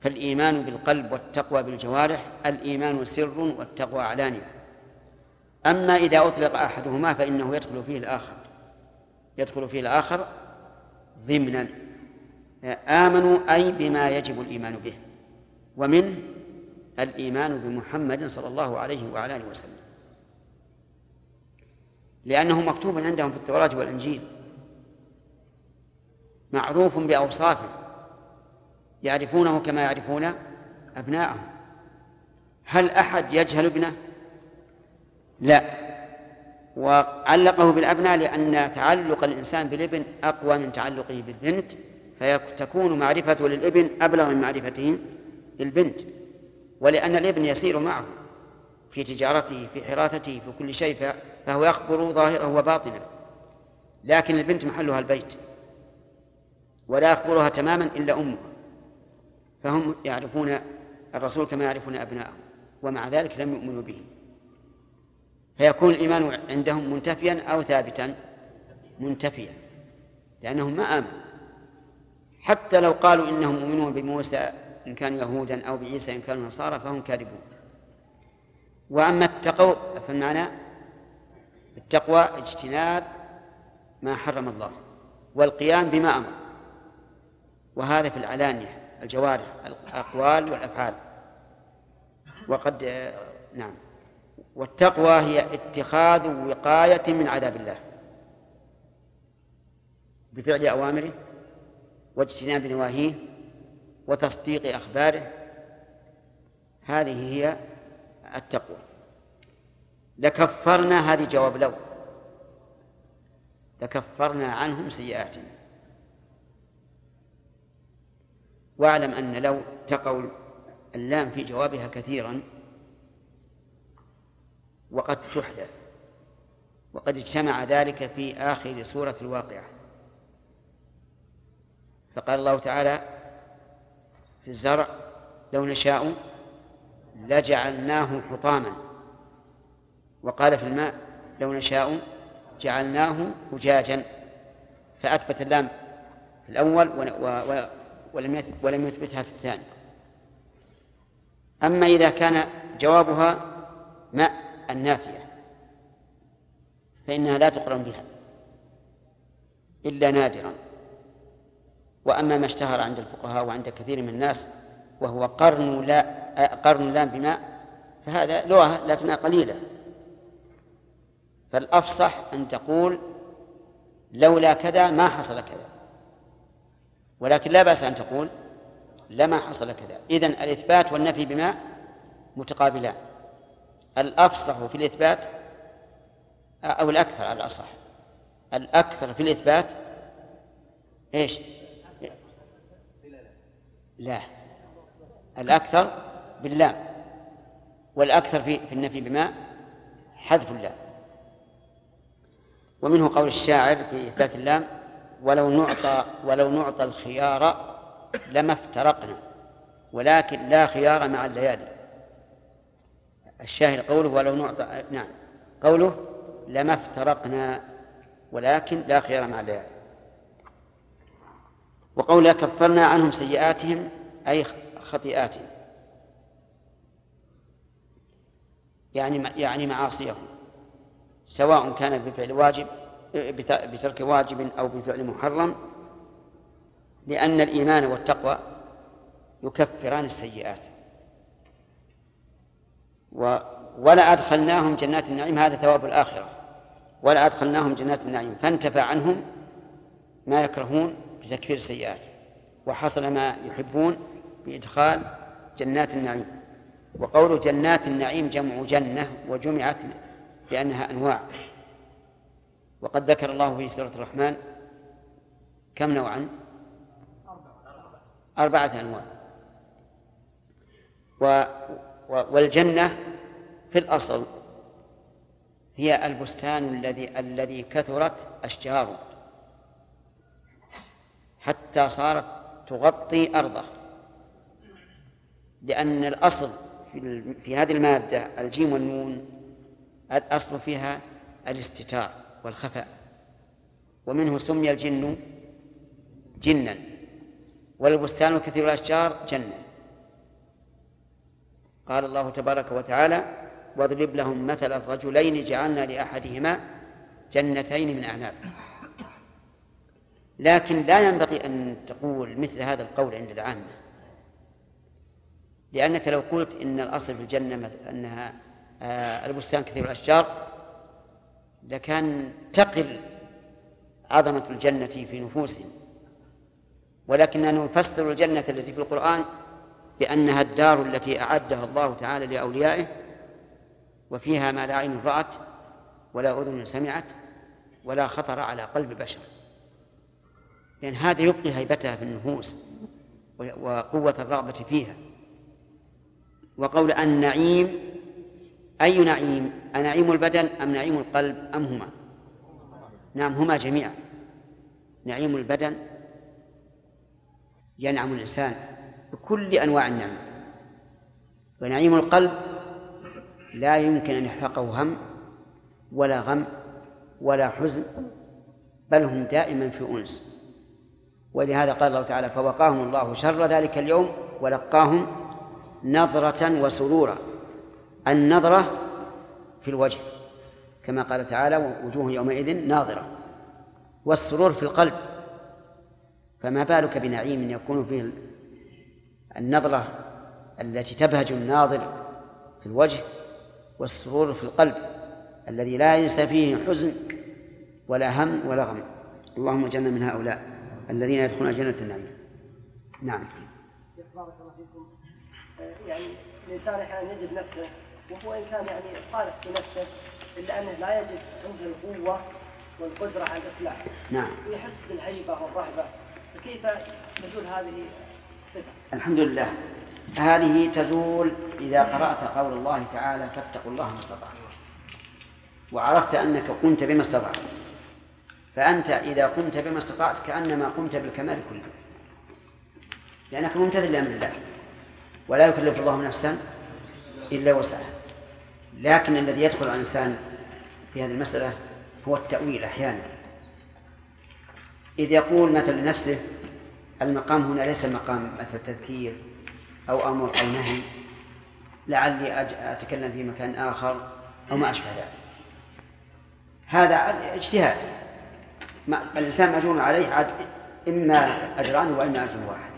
فالإيمان بالقلب والتقوى بالجوارح الإيمان سر والتقوى علانية. أما إذا أطلق أحدهما فإنه يدخل فيه الآخر. يدخل فيه الآخر ضمنا. آمنوا أي بما يجب الإيمان به. ومنه الإيمان بمحمد صلى الله عليه وعلى آله وسلم. لأنه مكتوب عندهم في التوراة والإنجيل. معروف بأوصافه. يعرفونه كما يعرفون أبناءهم. هل أحد يجهل ابنه؟ لا. وعلقه بالأبناء لأن تعلق الإنسان بالابن أقوى من تعلقه بالبنت فتكون معرفته للابن أبلغ من معرفته للبنت ولأن الابن يسير معه في تجارته في حراثته في كل شيء فهو يخبر ظاهره وباطنه. لكن البنت محلها البيت ولا يخبرها تماما إلا أمها فهم يعرفون الرسول كما يعرفون أبناءهم ومع ذلك لم يؤمنوا به. فيكون الإيمان عندهم منتفيا أو ثابتا؟ منتفيا لأنهم ما آمنوا. حتى لو قالوا إنهم مؤمنون بموسى إن كانوا يهودا أو بعيسى إن كانوا نصارى فهم كاذبون. وأما التقوى فالمعنى التقوى اجتناب ما حرم الله والقيام بما أمر. وهذا في العلانية الجوارح الأقوال والأفعال. وقد نعم. والتقوى هي اتخاذ وقاية من عذاب الله. بفعل أوامره واجتناب نواهيه وتصديق أخباره. هذه هي التقوى. لكفرنا هذه جواب لو. لكفرنا عنهم سيئاتهم واعلم أن لو تقوا اللام في جوابها كثيرا وقد تحذف وقد اجتمع ذلك في آخر سورة الواقعة. فقال الله تعالى في الزرع لو نشاء لجعلناه حطاما. وقال في الماء لو نشاء جعلناه أجاجا. فأثبت اللام في الأول ولم ولم يثبتها في الثاني. أما إذا كان جوابها ماء النافية فإنها لا تقرن بها إلا نادرا. وأما ما اشتهر عند الفقهاء وعند كثير من الناس وهو قرن لا قرن لام بماء فهذا لغة لكنها قليلة. فالأفصح أن تقول لولا كذا ما حصل كذا. ولكن لا بأس أن تقول لما حصل كذا. إذن الإثبات والنفي بما متقابلان. الأفصح في الإثبات أو الأكثر على الأصح. الأكثر في الإثبات إيش؟ لا. الأكثر باللام والأكثر في في النفي بما حذف اللام. ومنه قول الشاعر في إثبات اللام ولو نعطى ولو نعطى الخيار لما افترقنا ولكن لا خيار مع الليالي. الشاهد قوله ولو نعطى نعم. قوله لما افترقنا ولكن لا خيار مع الليالي وقوله كفرنا عنهم سيئاتهم أي خطيئاتهم. يعني يعني معاصيهم. سواء كان بفعل واجب بترك واجب أو بفعل محرم. لأن الإيمان والتقوى يكفران السيئات. و ولا أدخلناهم جنات النعيم هذا ثواب الآخرة. ولا أدخلناهم جنات النعيم فانتفى عنهم ما يكرهون بتكفير السيئات. وحصل ما يحبون بإدخال جنات النعيم. وقول جنات النعيم جمع جنة وجمعت لأنها أنواع. وقد ذكر الله في سورة الرحمن كم نوعا؟ أربعة أنواع. و والجنة في الأصل هي البستان الذي الذي كثرت أشجاره حتى صارت تغطي أرضه. لأن الأصل في, في هذه المادة الجيم والنون الأصل فيها الاستتار والخفاء. ومنه سمي الجن جنا. والبستان الكثير الأشجار جنة قال الله تبارك وتعالى واضرب لهم مثل الرجلين جعلنا لأحدهما جنتين من أعناب. لكن لا ينبغي أن تقول مثل هذا القول عند العامة. لأنك لو قلت إن الأصل في الجنة أنها آه، البستان كثير الأشجار لكان تقل عظمة الجنة في نفوسهم. ولكننا نفسر الجنة التي في القرآن بأنها الدار التي أعدها الله تعالى لأوليائه وفيها ما لا عين رأت ولا أذن سمعت ولا خطر على قلب بشر. لأن هذا يبقي هيبتها في النفوس وقوة الرغبة فيها. وقول النعيم أي نعيم؟ أنعيم البدن أم نعيم القلب أم هما؟ نعم هما جميعا. نعيم البدن ينعم الإنسان. بكل أنواع النعم. ونعيم القلب لا يمكن أن يحرقه هم ولا غم ولا حزن بل هم دائما في أنس. ولهذا قال الله تعالى فوقاهم الله شر ذلك اليوم ولقاهم نظرة وسرورا. النظرة في الوجه كما قال تعالى وجوه يومئذ ناظرة. والسرور في القلب فما بالك بنعيم يكون فيه النظرة التي تبهج الناظر في الوجه والسرور في القلب الذي لا ينسى فيه حزن ولا هم ولا غم. اللهم اجعلنا من هؤلاء الذين يدخلون جنة النعيم. نعم. بارك الله فيكم. يعني الإنسان أحيانا يجد نفسه وهو ان كان يعني صالح في نفسه إلا أنه لا يجد عنده القوة والقدرة على الإصلاح. نعم. ويحس بالهيبة والرهبة. فكيف تزول هذه؟ الحمد لله. هذه تزول إذا قرأت قول الله تعالى فاتقوا الله ما استطعتم. وعرفت أنك قمت بما استطعت. فأنت إذا قمت بما استطعت كأنما قمت بالكمال كله. لأنك ممتثل لأمر الله. ولا يكلف الله نفسا إلا وسعها. لكن الذي يدخل الإنسان في هذه المسألة هو التأويل أحيانا. إذ يقول مثلا لنفسه المقام هنا ليس مقام مثل تذكير أو أمر أو نهي. لعلي أتكلم في مكان آخر أو ما أشبه ذلك. هذا اجتهاد. الإنسان مأجور عليه إما أجران وإما أجر واحد.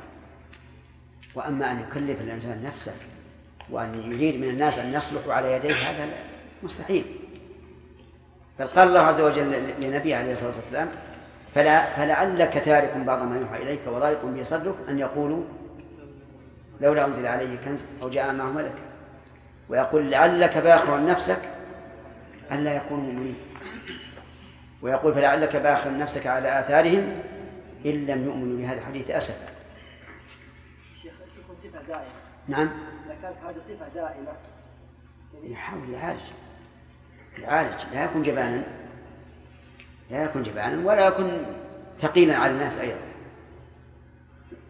وأما أن يكلف الإنسان نفسه وأن يريد من الناس أن يصلحوا على يديه هذا مستحيل. بل قال الله عز وجل لنبيه عليه الصلاة والسلام فلا فلعلك تارك بعض ما يوحى إليك وضايق به صدرك أن يقولوا لولا أنزل عليه كنز أو جاء معه ملك. ويقول لعلك باخر نفسك ألا يكونوا مؤمنين. ويقول فلعلك باخر نفسك على آثارهم إن لم يؤمنوا بهذا الحديث أسفا نعم. إذا كانت هذه صفة دائمة يحاول يعالج يعالج لا يكون جبانا. لا يكون جبانا ولا يكون ثقيلا على الناس أيضا.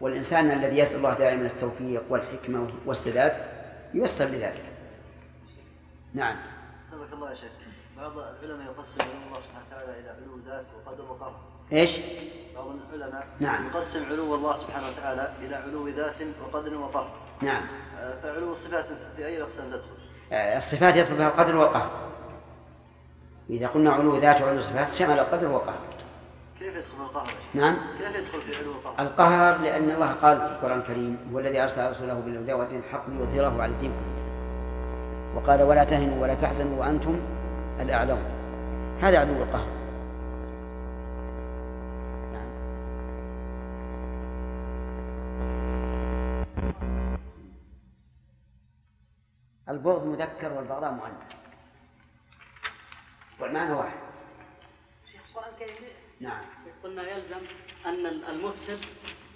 والإنسان الذي يسأل الله دائما التوفيق والحكمة والسداد ييسر لذلك. نعم. حفظك الله يا شيخ. بعض العلماء يقسم علو الله سبحانه وتعالى إلى علو ذات وقدر وقهر إيش؟ بعض العلماء نعم. يقسم علو الله سبحانه وتعالى إلى علو ذات وقدر وقهر نعم. آه، فعلو الصفات في أي اقسام تدخل؟ آه، الصفات يدخل فيها القدر والقهر إذا قلنا علو ذات وعلو صفات شمل القدر والقهر كيف يدخل القهر؟ نعم كيف يدخل في علو القهر؟ القهر لأن الله قال في القرآن الكريم هو الذي أرسل رسوله بالهدى ودين الحق ليظهره على الدين وقال ولا تهنوا ولا تحزنوا وأنتم الأعلون هذا عدو القهر نعم. البغض مذكر والبغضاء مؤنث والمعنى واحد. شيخ القرآن الكريم نعم. قلنا يلزم أن المفسد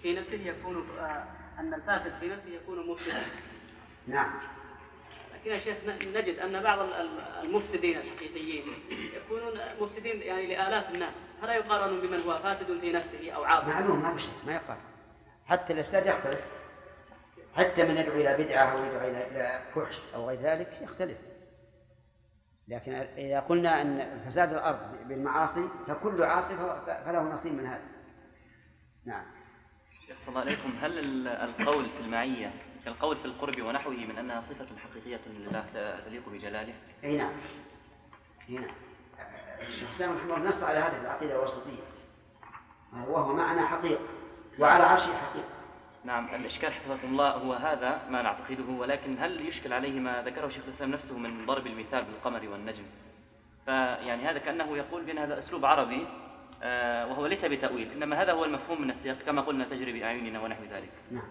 في نفسه يكون آه، أن الفاسد في نفسه يكون مفسدا. نعم. لكن يا شيخ نجد أن بعض ال- ال- المفسدين الحقيقيين يكونون مفسدين يعني لآلاف الناس. فلا يقارن بمن هو فاسد في نفسه أو عاصي. معلوم ما ما يقال حتى الإفساد يختلف. حتى من يدعو إلى بدعة أو يدعو إلى فحش أو غير ذلك يختلف. لكن إذا قلنا أن فساد الأرض بالمعاصي فكل عاصي فله نصيب من هذا. نعم. الله عليكم. هل ال- القول في المعية كالقول في القرب ونحوه من أنها صفة حقيقية لله تليق بجلاله؟ أي نعم. أي نعم. الشيخ الإسلام رحمه نص على هذه العقيدة الوسطية. وهو معنا حقيقة وعلى عرشه حقيقة نعم الإشكال حفظكم الله هو هذا ما نعتقده ولكن هل يشكل عليه ما ذكره شيخ الإسلام نفسه من ضرب المثال بالقمر والنجم؟ فيعني هذا كأنه يقول بأن هذا أسلوب عربي آه، وهو ليس بتأويل إنما هذا هو المفهوم من السياق كما قلنا تجري بأعيننا ونحو ذلك. نعم.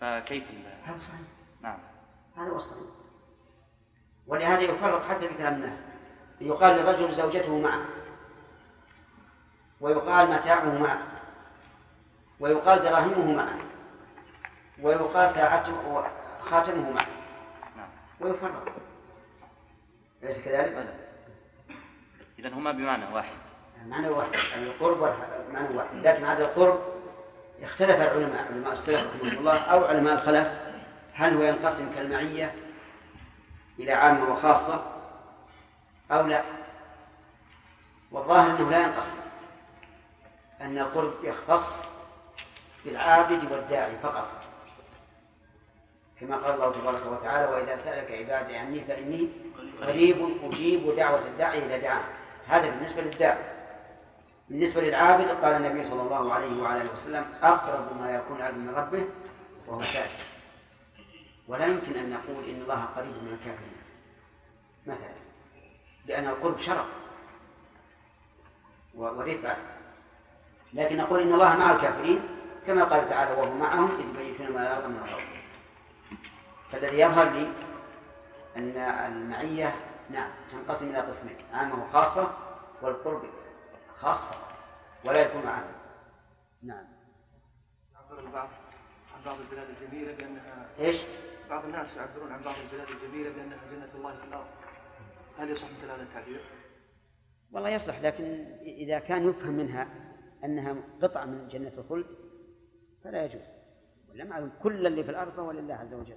فكيف؟ هذا صحيح. نعم. هذا هو الصحيح. ولهذا يفرق حتى في كلام الناس. يقال للرجل زوجته معه ويقال متاعه معه. ويقال دراهمه معه ويقال ساعته خاتمه معه نعم. ويفرق. أليس كذلك؟ إذا هما بمعنى واحد. المعنى واحد. القرب والمعنى واحد. لكن هذا القرب اختلف العلماء علماء السلف رحمهم الله أو علماء الخلف. هل هو ينقسم كالمعية إلى عامة وخاصة أو لا؟ والظاهر أنه لا ينقسم. أن القرب يختص بالعابد والداعي فقط. كما قال الله تبارك وتعالى واذا سالك عبادي عني فاني قريب أجيب دعوه الداعي اذا دعان هذا بالنسبة للداعي. بالنسبة للعابد قال النبي صلى الله عليه وعلى آله وسلم أقرب ما يكون العبد من ربه وهو ساجد ولا يمكن أن نقول إن الله قريب من الكافرين. مثلا لأن القرب شرف ورفعة. لكن نقول إن الله مع الكافرين كما قال تعالى وهو معهم إذ يبيتون ما لا يرضى من الأرض فالذي يظهر لي أن المعية نعم تنقسم إلى قسمين عامة وخاصة والقرب خاص فقط ولا يكون عام نعم البعض عن بعض البلاد الجميلة بأنها إيش؟ بعض الناس يعبرون عن بعض البلاد الجميلة بأنها جنة الله في الأرض هل يصح مثل هذا التعبير؟ والله يصلح لكن إذا كان يفهم منها أنها قطعة من جنة الخلد فلا يجوز ولا معلوم كل اللي في الأرض هو لله عز وجل.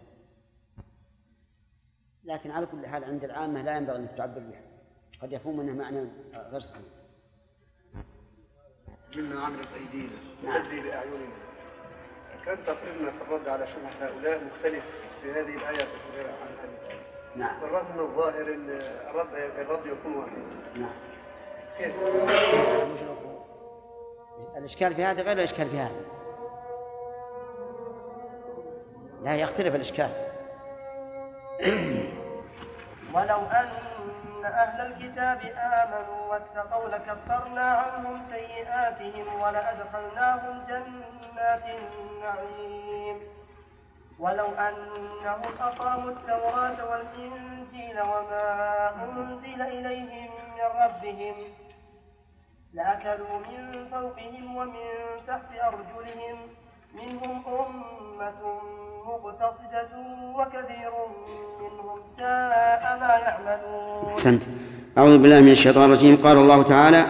لكن على كل حال عند العامة لا ينبغي أن تعبر بها. قد يفهم منها معنى غير صحيح. مما عملت أيدينا. نعم. وتجري بأعيننا. كان تقريرنا في الرد على شبهة هؤلاء مختلف في هذه الآية عن هذه نعم. بالرغم من الظاهر أن الرد الرد يكون واحد. نعم. كيف؟ الإشكال في هذا غير الإشكال في هذا. لا يختلف الإشكال. ولو أن أهل الكتاب آمنوا واتقوا لكفرنا عنهم سيئاتهم ولأدخلناهم جنات النعيم. ولو أنهم أقاموا التوراة والإنجيل وما أنزل إليهم من ربهم لأكلوا من فوقهم ومن تحت أرجلهم منهم أمة مقتصدة وكثير منهم ساء ما يعملون. أحسنت. أعوذ بالله من الشيطان الرجيم. قال الله تعالى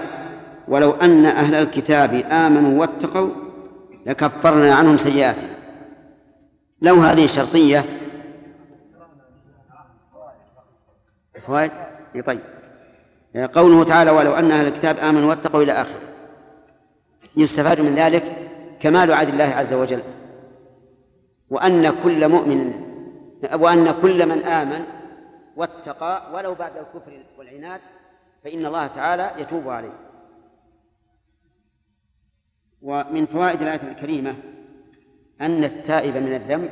ولو أن أهل الكتاب آمنوا واتقوا لكفرنا عنهم سيئاتهم. لو هذه شرطية. فوائد طيب. قوله تعالى ولو أن أهل الكتاب آمنوا واتقوا إلى آخره. يستفاد من ذلك كمال عدل الله عز وجل. وأن كل مؤمن وأن كل من آمن واتقى ولو بعد الكفر والعناد فإن الله تعالى يتوب عليه. ومن فوائد الآية الكريمة أن التائب من الذنب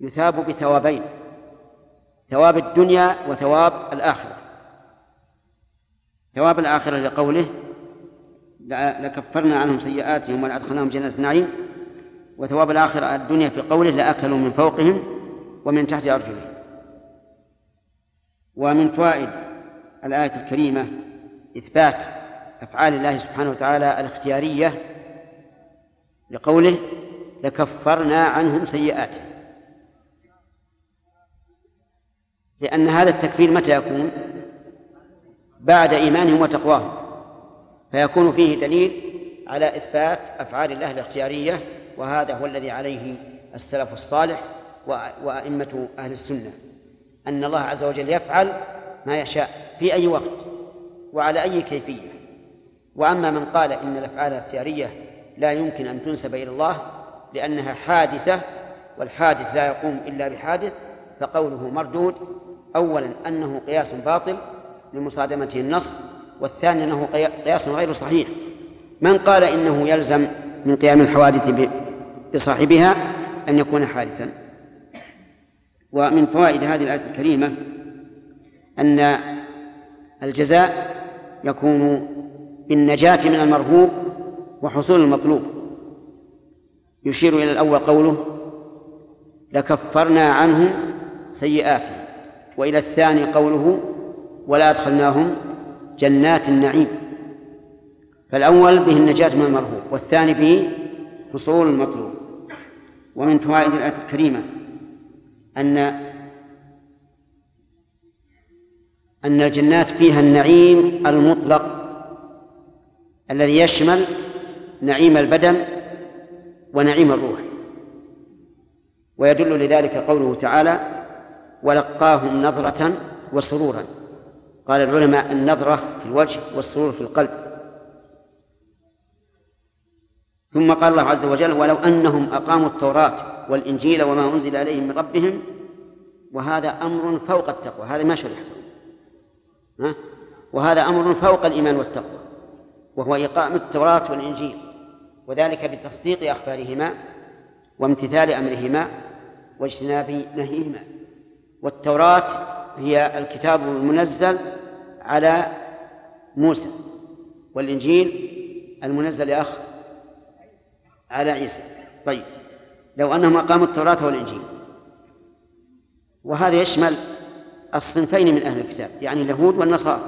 يثاب بثوابين ثواب الدنيا وثواب الآخرة. ثواب الآخرة لقوله لكفرنا عنهم سيئاتهم ولأدخلناهم جنة النعيم. وثواب الآخرة الدنيا في قوله لأكلوا من فوقهم ومن تحت أرجلهم. ومن فوائد الآية الكريمة إثبات أفعال الله سبحانه وتعالى الاختيارية لقوله لكفرنا عنهم سيئاتهم. لأن هذا التكفير متى يكون؟ بعد إيمانهم وتقواهم. فيكون فيه دليل على إثبات أفعال الله الاختيارية وهذا هو الذي عليه السلف الصالح وأئمة أهل السنة. أن الله عز وجل يفعل ما يشاء في أي وقت وعلى أي كيفية. وأما من قال إن الأفعال الاختيارية لا يمكن أن تنسب إلى الله لأنها حادثة والحادث لا يقوم إلا بحادث فقوله مردود أولا أنه قياس باطل لمصادمته النص والثاني أنه قياس غير صحيح. من قال إنه يلزم من قيام الحوادث بصاحبها أن يكون حادثا. ومن فوائد هذه الآية الكريمة أن الجزاء يكون بالنجاة من المرهوب وحصول المطلوب. يشير إلى الأول قوله لكفرنا عنهم سيئاتهم. وإلى الثاني قوله ولا أدخلناهم جنات النعيم. فالأول به النجاة من المرهوب والثاني به حصول المطلوب. ومن فوائد الآية الكريمة أن أن الجنات فيها النعيم المطلق الذي يشمل نعيم البدن ونعيم الروح. ويدل لذلك قوله تعالى ولقاهم نظرة وسرورا قال العلماء النظرة في الوجه والسرور في القلب. ثم قال الله عز وجل ولو أنهم أقاموا التوراة والإنجيل وما أنزل عليهم من ربهم وهذا أمر فوق التقوى. هذا ما شرح. ها؟ وهذا أمر فوق الإيمان والتقوى وهو إقامة التوراة والإنجيل وذلك بتصديق أخبارهما وامتثال أمرهما واجتناب نهيهما. والتوراة هي الكتاب المنزل على موسى والإنجيل المنزل يا أخ على عيسى. طيب لو أنهم أقاموا التوراة والإنجيل وهذا يشمل الصنفين من أهل الكتاب يعني اليهود والنصارى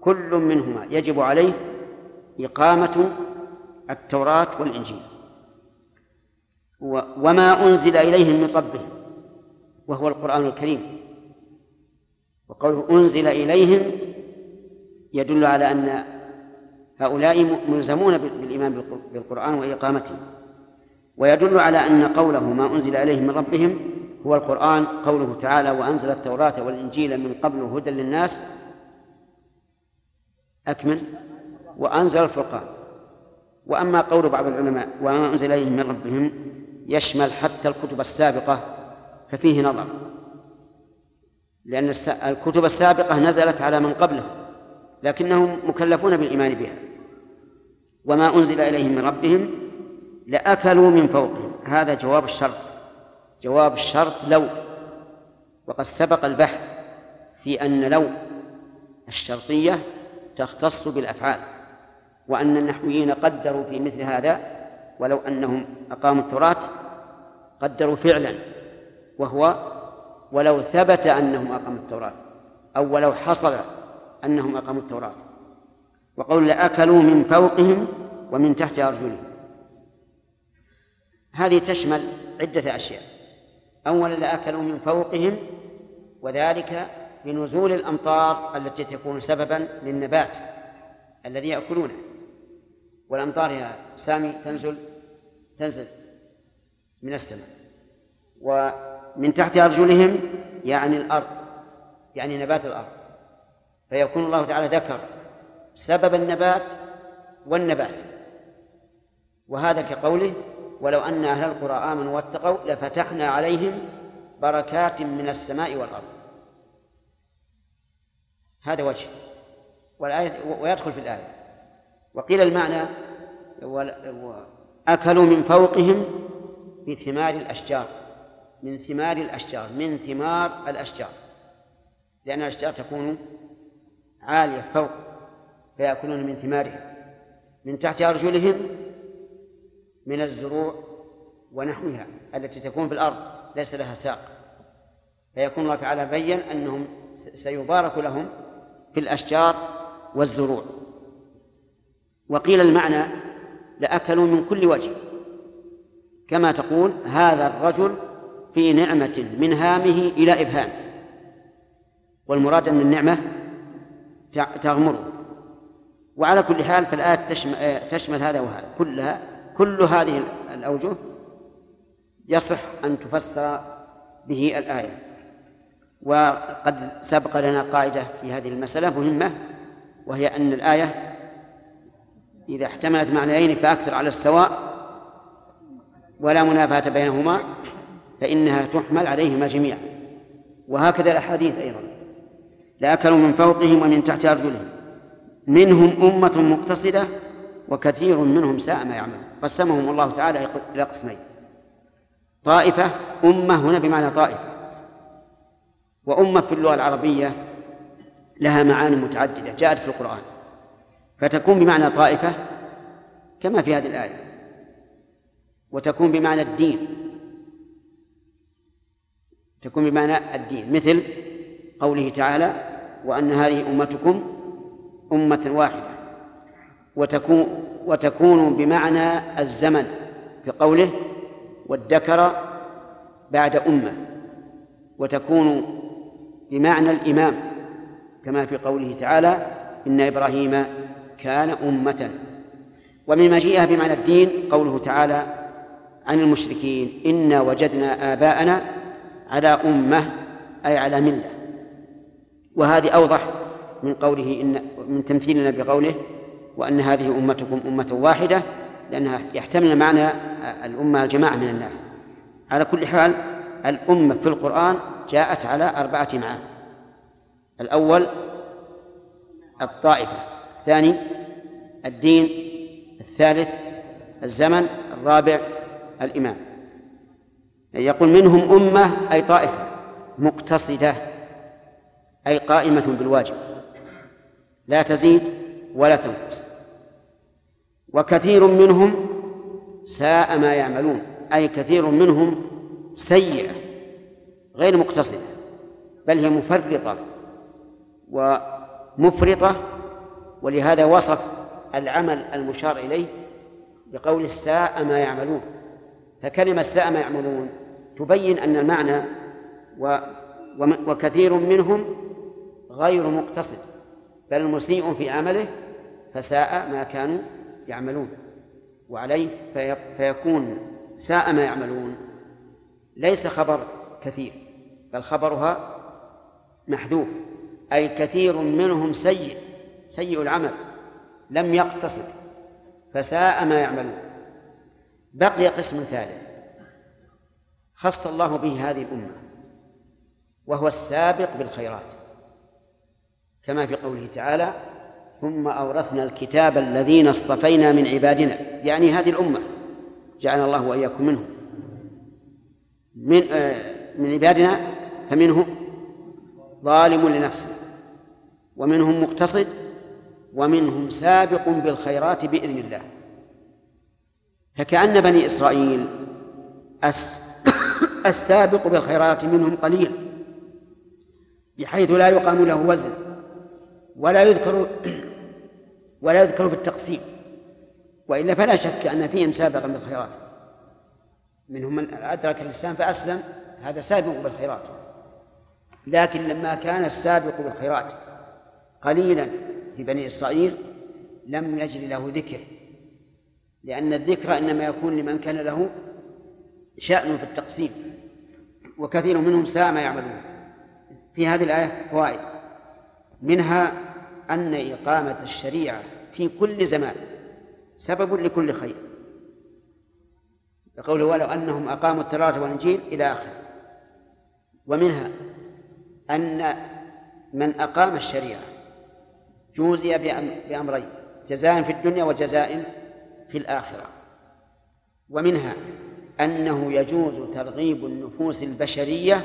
كل منهما يجب عليه إقامة التوراة والإنجيل. وما أنزل إليهم من ربهم وهو القرآن الكريم. وقوله أنزل إليهم يدل على أن هؤلاء ملزمون بالإيمان بالقرآن وإقامته. ويدل على أن قوله ما أنزل إليهم من ربهم هو القرآن قوله تعالى وأنزل التوراة والإنجيل من قبل هدى للناس. أكمل. وأنزل الفرقان. وأما قول بعض العلماء وما أنزل إليهم من ربهم يشمل حتى الكتب السابقة ففيه نظر. لأن الكتب السابقة نزلت على من قبله لكنهم مكلفون بالإيمان بها. وما أنزل إليهم من ربهم لأكلوا من فوقهم. هذا جواب الشرط. جواب الشرط لو. وقد سبق البحث في أن لو الشرطية تختص بالأفعال وأن النحويين قدروا في مثل هذا ولو أنهم أقاموا التراث قدروا فعلا وهو ولو ثبت أنهم أقاموا التوراة أو ولو حصل أنهم أقاموا التوراة. وقول لأكلوا من فوقهم ومن تحت أرجلهم. هذه تشمل عدة أشياء. أولا لأكلوا من فوقهم وذلك بنزول الأمطار التي تكون سببا للنبات الذي يأكلونه. والأمطار يا سامي تنزل تنزل من السماء. ومن تحت أرجلهم يعني الأرض يعني نبات الأرض. فيكون الله تعالى ذكر سبب النبات والنبات. وهذا كقوله ولو أن أهل القرى آمنوا واتقوا لفتحنا عليهم بركات من السماء والأرض. هذا وجه. والآية ويدخل في الآية. وقيل المعنى أكلوا من فوقهم بثمار الأشجار. من ثمار الأشجار من ثمار الأشجار. لأن الأشجار تكون عالية فوق فيأكلون من ثمارها من تحت أرجلهم من الزروع ونحوها التي تكون في الأرض ليس لها ساق. فيكون الله تعالى بين أنهم سيبارك لهم في الأشجار والزروع. وقيل المعنى لأكلوا من كل وجه. كما تقول هذا الرجل في نعمة من هامه إلى إبهام. والمراد أن النعمة تغمره وعلى كل حال فالآية تشمل, هذا وهذا. كلها كل هذه الأوجه يصح أن تفسر به الآية. وقد سبق لنا قاعدة في هذه المسألة مهمة وهي أن الآية إذا احتملت معنيين فأكثر على السواء ولا منافاة بينهما. فإنها تحمل عليهما جميعا. وهكذا الأحاديث أيضا. لأكلوا من فوقهم ومن تحت أرجلهم. منهم أمة مقتصدة وكثير منهم ساء ما يعملون. قسمهم الله تعالى إلى قسمين. طائفة أمة هنا بمعنى طائفة. وأمة في اللغة العربية لها معاني متعددة جاءت في القرآن. فتكون بمعنى طائفة كما في هذه الآية. وتكون بمعنى الدين. تكون بمعنى الدين مثل قوله تعالى وأن هذه أمتكم أمة واحدة وتكون وتكون بمعنى الزمن في قوله وادكر بعد أمة وتكون بمعنى الإمام كما في قوله تعالى إن إبراهيم كان أمة ومن مجيئها بمعنى الدين قوله تعالى عن المشركين إنا وجدنا آباءنا على أمة أي على ملة. وهذه أوضح من قوله إن من تمثيلنا بقوله وأن هذه أمتكم أمة واحدة لأنها يحتمل معنى الأمة الجماعة من الناس. على كل حال الأمة في القرآن جاءت على أربعة معاني. الأول الطائفة الثاني الدين الثالث الزمن الرابع الإمام يقول منهم أمة أي طائفة مقتصدة أي قائمة بالواجب. لا تزيد ولا تنقص. وكثير منهم ساء ما يعملون أي كثير منهم سيئة غير مقتصدة بل هي مفرطة ومفرطة ولهذا وصف العمل المشار إليه بقول ساء ما يعملون. فكلمة ساء ما يعملون تبين أن المعنى و وكثير منهم غير مقتصد بل مسيء في عمله فساء ما كانوا يعملون وعليه في فيكون ساء ما يعملون. ليس خبر كثير بل خبرها محذوف أي كثير منهم سيء سيء العمل لم يقتصد فساء ما يعملون. بقي قسم ثالث خص الله به هذه الأمة وهو السابق بالخيرات. كما في قوله تعالى ثم أورثنا الكتاب الذين اصطفينا من عبادنا. يعني هذه الأمة جعلنا الله وإياكم منهم. من آه من عبادنا فمنهم ظالم لنفسه ومنهم مقتصد ومنهم سابق بالخيرات بإذن الله. فكأن بني إسرائيل السابق بالخيرات منهم قليل بحيث لا يقام له وزن ولا يذكر ولا يذكر في التقسيم وإلا فلا شك أن فيهم سابقا بالخيرات. منهم من أدرك الإسلام فأسلم هذا سابق بالخيرات. لكن لما كان السابق بالخيرات قليلا في بني إسرائيل لم يجري له ذكر لأن الذكر إنما يكون لمن كان له شأن في التقسيم. وكثير منهم ساء ما يعملون. في هذه الآية فوائد. منها أن إقامة الشريعة في كل زمان سبب لكل خير. يقول ولو أنهم أقاموا التوراة والإنجيل إلى آخره. ومنها أن من أقام الشريعة جوزي بأمرين جزاء في الدنيا وجزاء في الآخرة. ومنها أنه يجوز ترغيب النفوس البشرية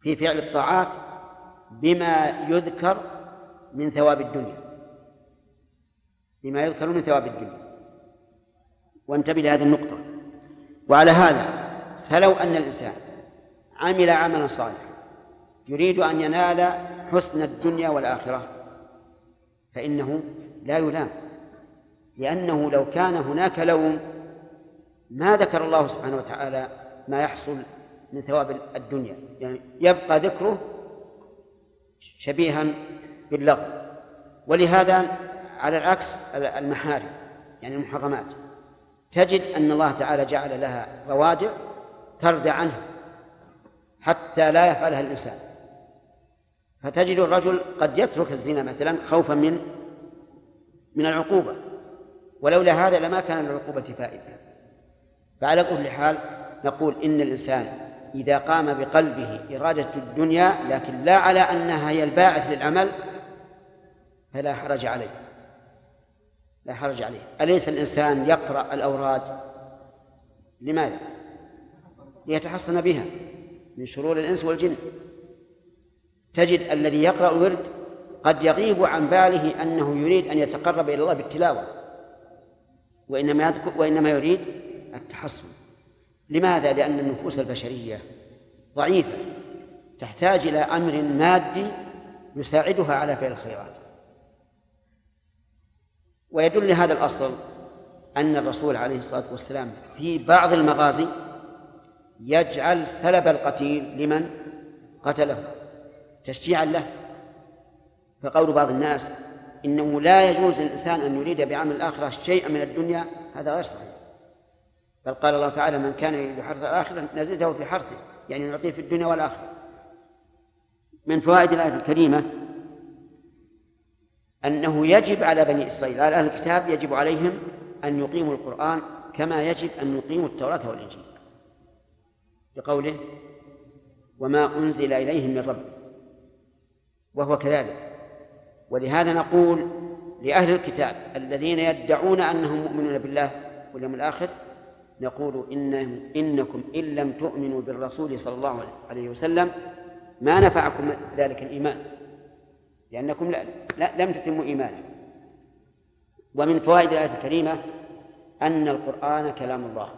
في فعل الطاعات بما يذكر من ثواب الدنيا. بما يذكر من ثواب الدنيا. وانتبه لهذه النقطة. وعلى هذا فلو أن الإنسان عمل عملا صالحا يريد أن ينال حسن الدنيا والآخرة فإنه لا يلام. لأنه لو كان هناك لوم ما ذكر الله سبحانه وتعالى ما يحصل من ثواب الدنيا. يعني يبقى ذكره شبيها باللغو. ولهذا على العكس المحارم يعني المحرمات. تجد أن الله تعالى جعل لها روادع تردع عنه حتى لا يفعلها الإنسان. فتجد الرجل قد يترك الزنا مثلا خوفا من من العقوبة. ولولا هذا لما كان للعقوبة فائدة. فعلى كل حال نقول إن الإنسان إذا قام بقلبه إرادة الدنيا لكن لا على أنها هي الباعث للعمل فلا حرج عليه. لا حرج عليه. أليس الإنسان يقرأ الأوراد؟ لماذا؟ ليتحصن بها من شرور الإنس والجن. تجد الذي يقرأ الورد قد يغيب عن باله أنه يريد أن يتقرب إلى الله بالتلاوة. وإنما يذكر وإنما يريد التحصن. لماذا؟ لأن النفوس البشرية ضعيفة تحتاج إلى أمر مادي يساعدها على فعل الخيرات. ويدل لهذا الأصل أن الرسول عليه الصلاة والسلام في بعض المغازي يجعل سلب القتيل لمن؟ قتله تشجيعا له. فقول بعض الناس إنه لا يجوز للإنسان أن يريد بعمل الآخرة شيئا من الدنيا هذا غير صحيح. بل قال الله تعالى من كان يريد حرث الآخرة نزده في حرثه يعني نعطيه في الدنيا والآخرة. من فوائد الآية الكريمة أنه يجب على بني إسرائيل على أهل الكتاب يجب عليهم أن يقيموا القرآن كما يجب أن يقيموا التوراة والإنجيل. بقوله وما أنزل إليهم من رب. وهو كذلك. ولهذا نقول لأهل الكتاب الذين يدعون أنهم مؤمنون بالله واليوم الآخر نقول إن إنكم إن لم تؤمنوا بالرسول صلى الله عليه وسلم ما نفعكم ذلك الإيمان لأنكم لا, لا لم تتموا إيمانكم. ومن فوائد الآية الكريمة أن القرآن كلام الله.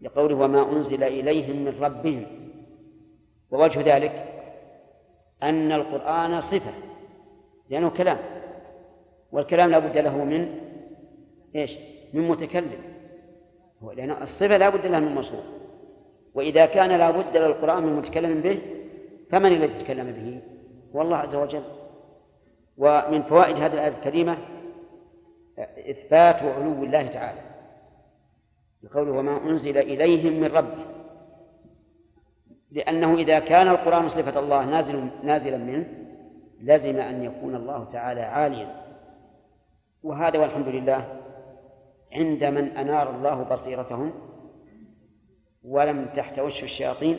لقوله وما أنزل إليهم من ربهم. ووجه ذلك أن القرآن صفة لأنه كلام. والكلام لا بد له من إيش؟ من متكلم. لأن الصفة لا بد لها من مصروف وإذا كان لا بد للقرآن من متكلم به فمن الذي تكلم به؟ هو الله عز وجل. ومن فوائد هذه الآية الكريمة إثبات علو الله تعالى. بقوله وما أنزل إليهم من ربه لأنه إذا كان القرآن صفة الله نازل نازلا منه لزم أن يكون الله تعالى عاليا. وهذا والحمد لله عند من أنار الله بصيرتهم ولم تحتوش الشياطين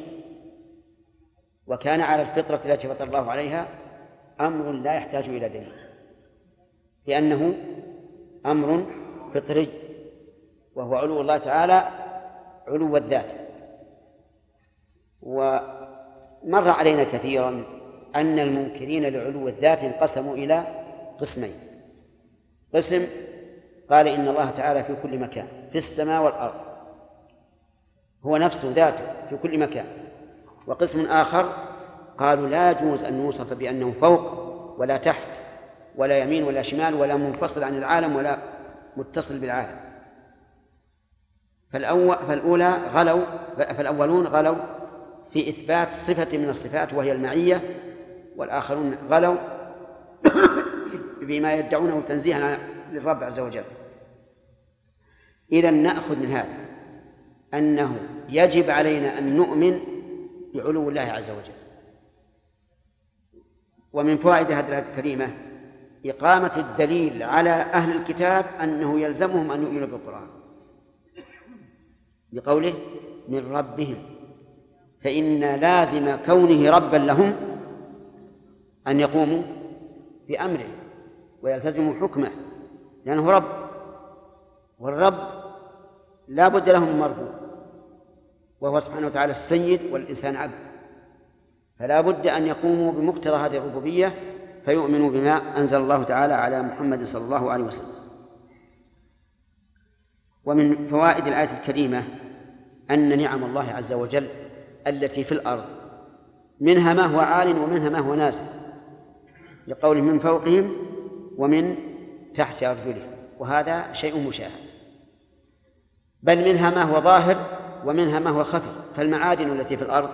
وكان على الفطرة التي فطر الله عليها أمر لا يحتاج إلى دليل لأنه أمر فطري وهو علو الله تعالى علو الذات. ومر علينا كثيرا أن المنكرين لعلو الذات انقسموا إلى قسمين. قسم قال إن الله تعالى في كل مكان في السماء والأرض. هو نفسه ذاته في كل مكان. وقسم آخر قالوا لا يجوز أن نوصف بأنه فوق ولا تحت ولا يمين ولا شمال ولا منفصل عن العالم ولا متصل بالعالم. فالأول فالأولى غلوا فالأولون غلوا في إثبات صفة من الصفات وهي المعية والآخرون غلوا بما يدعونه تنزيها للرب عز وجل. إذا نأخذ من هذا أنه يجب علينا أن نؤمن بعلو الله عز وجل. ومن فوائد هذه الآية الكريمة إقامة الدليل على أهل الكتاب أنه يلزمهم أن يؤمنوا بالقرآن. بقوله من ربهم. فإن لازم كونه ربا لهم أن يقوموا بأمره ويلتزموا حكمه لأنه رب والرب لا بد له من مرفوع وهو سبحانه وتعالى السيد والإنسان عبد فلا بد أن يقوموا بمقتضى هذه الربوبية فيؤمنوا بما أنزل الله تعالى على محمد صلى الله عليه وسلم. ومن فوائد الآية الكريمة أن نعم الله عز وجل التي في الأرض منها ما هو عال ومنها ما هو نازل لقول من فوقهم ومن تحت أرجلهم وهذا شيء مشاهد. بل منها ما هو ظاهر ومنها ما هو خفي فالمعادن التي في الأرض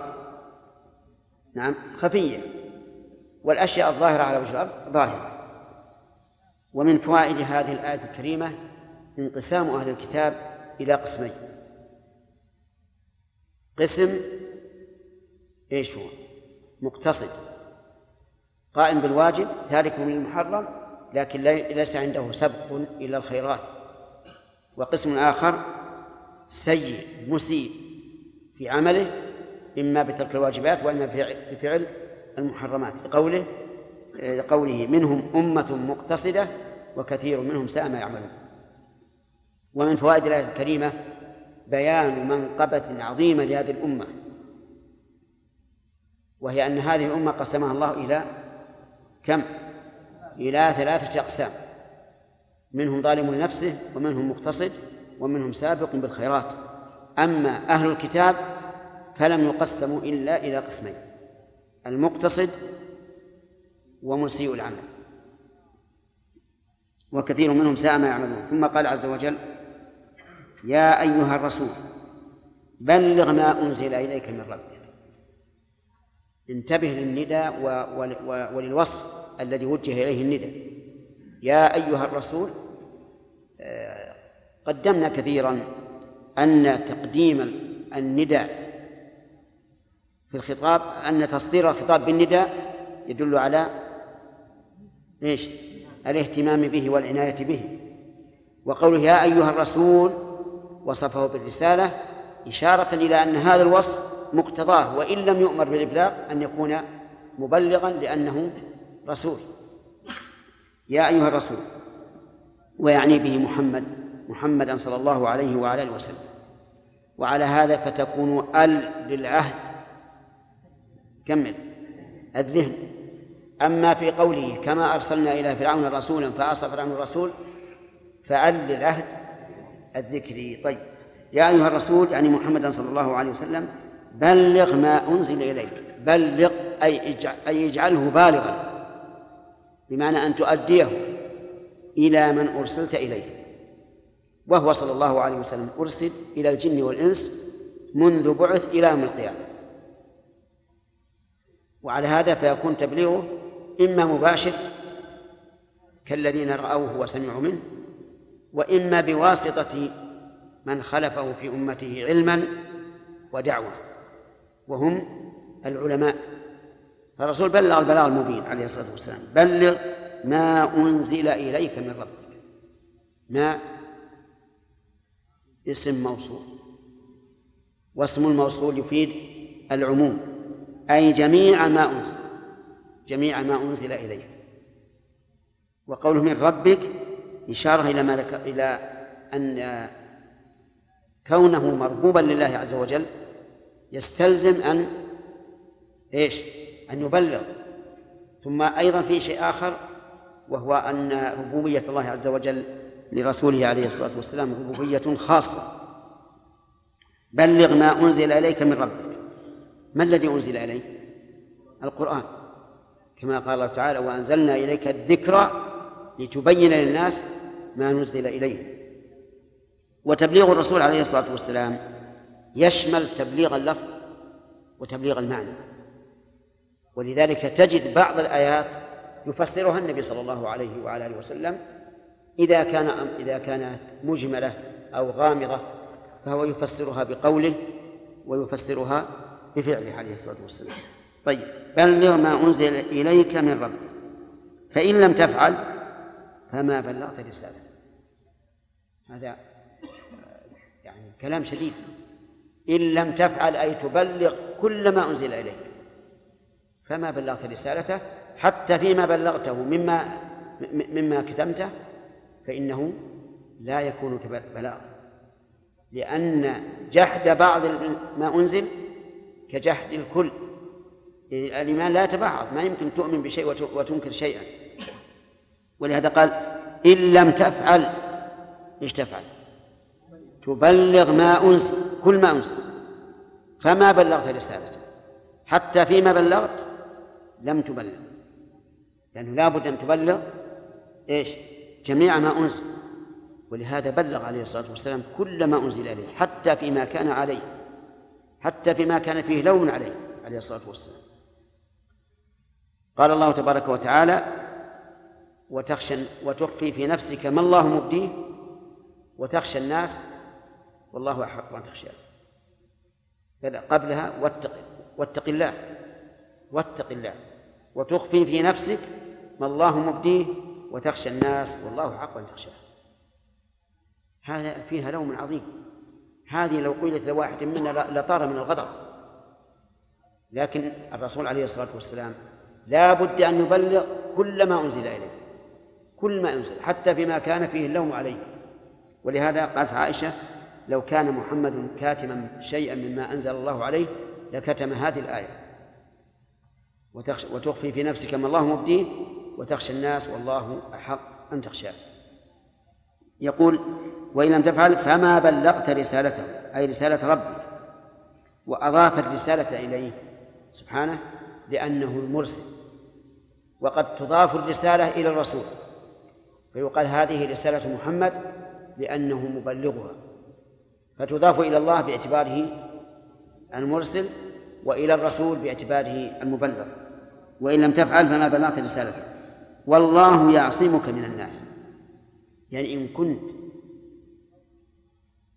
نعم خفية والأشياء الظاهرة على وجه الأرض ظاهرة. ومن فوائد هذه الآية الكريمة انقسام أهل الكتاب إلى قسمين. قسم إيش هو؟ مقتصد. قائم بالواجب تارك للمحرم لكن ليس عنده سبق إلى الخيرات. وقسم آخر سيء مسيء في عمله إما بترك الواجبات وإما بفعل المحرمات. لقوله قوله منهم أمة مقتصدة وكثير منهم ساء ما يعملون. ومن فوائد الآية الكريمة بيان منقبة عظيمة لهذه الأمة. وهي أن هذه الأمة قسمها الله إلى كم؟ إلى ثلاثة أقسام. منهم ظالم لنفسه ومنهم مقتصد ومنهم سابق بالخيرات. أما أهل الكتاب فلم يقسموا إلا إلى قسمين المقتصد ومسيء العمل. وكثير منهم ساء ما يعملون. ثم قال عز وجل يا أيها الرسول بلغ ما أنزل إليك من ربك. انتبه للندى وللوصف الذي وجه إليه الندى يا أيها الرسول آه، قدمنا كثيرا أن تقديم الندى في الخطاب أن تصدير الخطاب بالندى يدل على إيش؟ الاهتمام به والعناية به وقوله يا أيها الرسول وصفه بالرسالة إشارة إلى أن هذا الوصف مقتضاه وإن لم يؤمر بالإبلاغ أن يكون مبلغا لأنه رسول. يا أيها الرسول ويعني به محمد محمدا صلى الله عليه وعلى آله وسلم. وعلى هذا فتكون أل للعهد. كمل. الذهن. أما في قوله كما أرسلنا إلى فرعون رسولا فعصى فرعون الرسول فأل للعهد الذكري طيب. يا أيها الرسول يعني محمدا صلى الله عليه وسلم بلغ ما أنزل إليك. بلغ أي أي اجعله بالغا. بمعنى أن تؤديه إلى من أرسلت إليه. وهو صلى الله عليه وسلم أرسل إلى الجن والإنس منذ بعث إلى يوم القيامة. وعلى هذا فيكون تبليغه إما مباشر كالذين رأوه وسمعوا منه وإما بواسطة من خلفه في أمته علما ودعوة. وهم العلماء. فالرسول بلغ البلاغ المبين عليه الصلاة والسلام. بلغ ما أنزل إليك من ربك. ما اسم موصول. واسم الموصول يفيد العموم. أي جميع ما أنزل. جميع ما أنزل إليك. وقوله من ربك إشارة إلى ما ذكر إلى أن كونه مربوبا لله عز وجل. يستلزم أن إيش؟ أن يبلغ. ثم أيضا في شيء آخر وهو أن ربوبية الله عز وجل لرسوله عليه الصلاة والسلام ربوبية خاصة. بلغ ما أنزل إليك من ربك. ما الذي أنزل إليك القرآن. كما قال الله تعالى وأنزلنا إليك الذكر لتبين للناس ما نزل إليه وتبليغ الرسول عليه الصلاة والسلام يشمل تبليغ اللفظ وتبليغ المعنى. ولذلك تجد بعض الآيات يفسرها النبي صلى الله عليه وعلى آله وسلم إذا كان إذا كانت مجملة أو غامضة فهو يفسرها بقوله ويفسرها بفعله عليه الصلاة والسلام. طيب بلغ ما أنزل إليك من ربك فإن لم تفعل فما بلغت رسالته. هذا يعني كلام شديد. إن لم تفعل أي تبلغ كل ما أنزل إليك. فما بلغت رسالته حتى فيما بلغته مما مما كتمته فإنه لا يكون بلاغ لأن جحد بعض ما أنزل كجحد الكل. الإيمان لا يتبعض ما يمكن تؤمن بشيء وتنكر شيئا. ولهذا قال إن لم تفعل إيش تفعل؟ تبلغ ما أنزل كل ما أنزل. فما بلغت رسالته. حتى فيما بلغت لم تبلغ. لأنه لا بد أن تبلغ إيش؟ جميع ما أنزل. ولهذا بلغ عليه الصلاة والسلام كل ما أنزل إليه حتى فيما كان عليه. حتى فيما كان فيه لوم عليه عليه الصلاة والسلام. قال الله تبارك وتعالى وتخشى وتخفي في نفسك ما الله مبديه وتخشى الناس والله أحق أن تخشاه قبلها واتق واتق الله واتق الله وتخفي في نفسك ما الله مبديه وتخشى الناس والله حق أن تخشاه. هذا فيها لوم عظيم. هذه لو قيلت لواحد منا لطار من الغضب. لكن الرسول عليه الصلاة والسلام لا بد أن يبلغ كل ما أنزل إليه. كل ما أنزل حتى فيما كان فيه اللوم عليه. ولهذا قالت عائشة لو كان محمد كاتما شيئا مما أنزل الله عليه لكتم هذه الآية. وتخفي في نفسك ما الله مبديه وتخشى الناس والله أحق أن تخشاه. يقول وإن لم تفعل فما بلغت رسالته أي رسالة ربك وأضاف الرسالة إليه سبحانه لأنه المرسل وقد تضاف الرسالة إلى الرسول فيقال هذه رسالة محمد لأنه مبلغها. فتضاف إلى الله باعتباره المرسل وإلى الرسول باعتباره المبلغ. وإن لم تفعل فما بلغت رسالته والله يعصمك من الناس. يعني إن كنت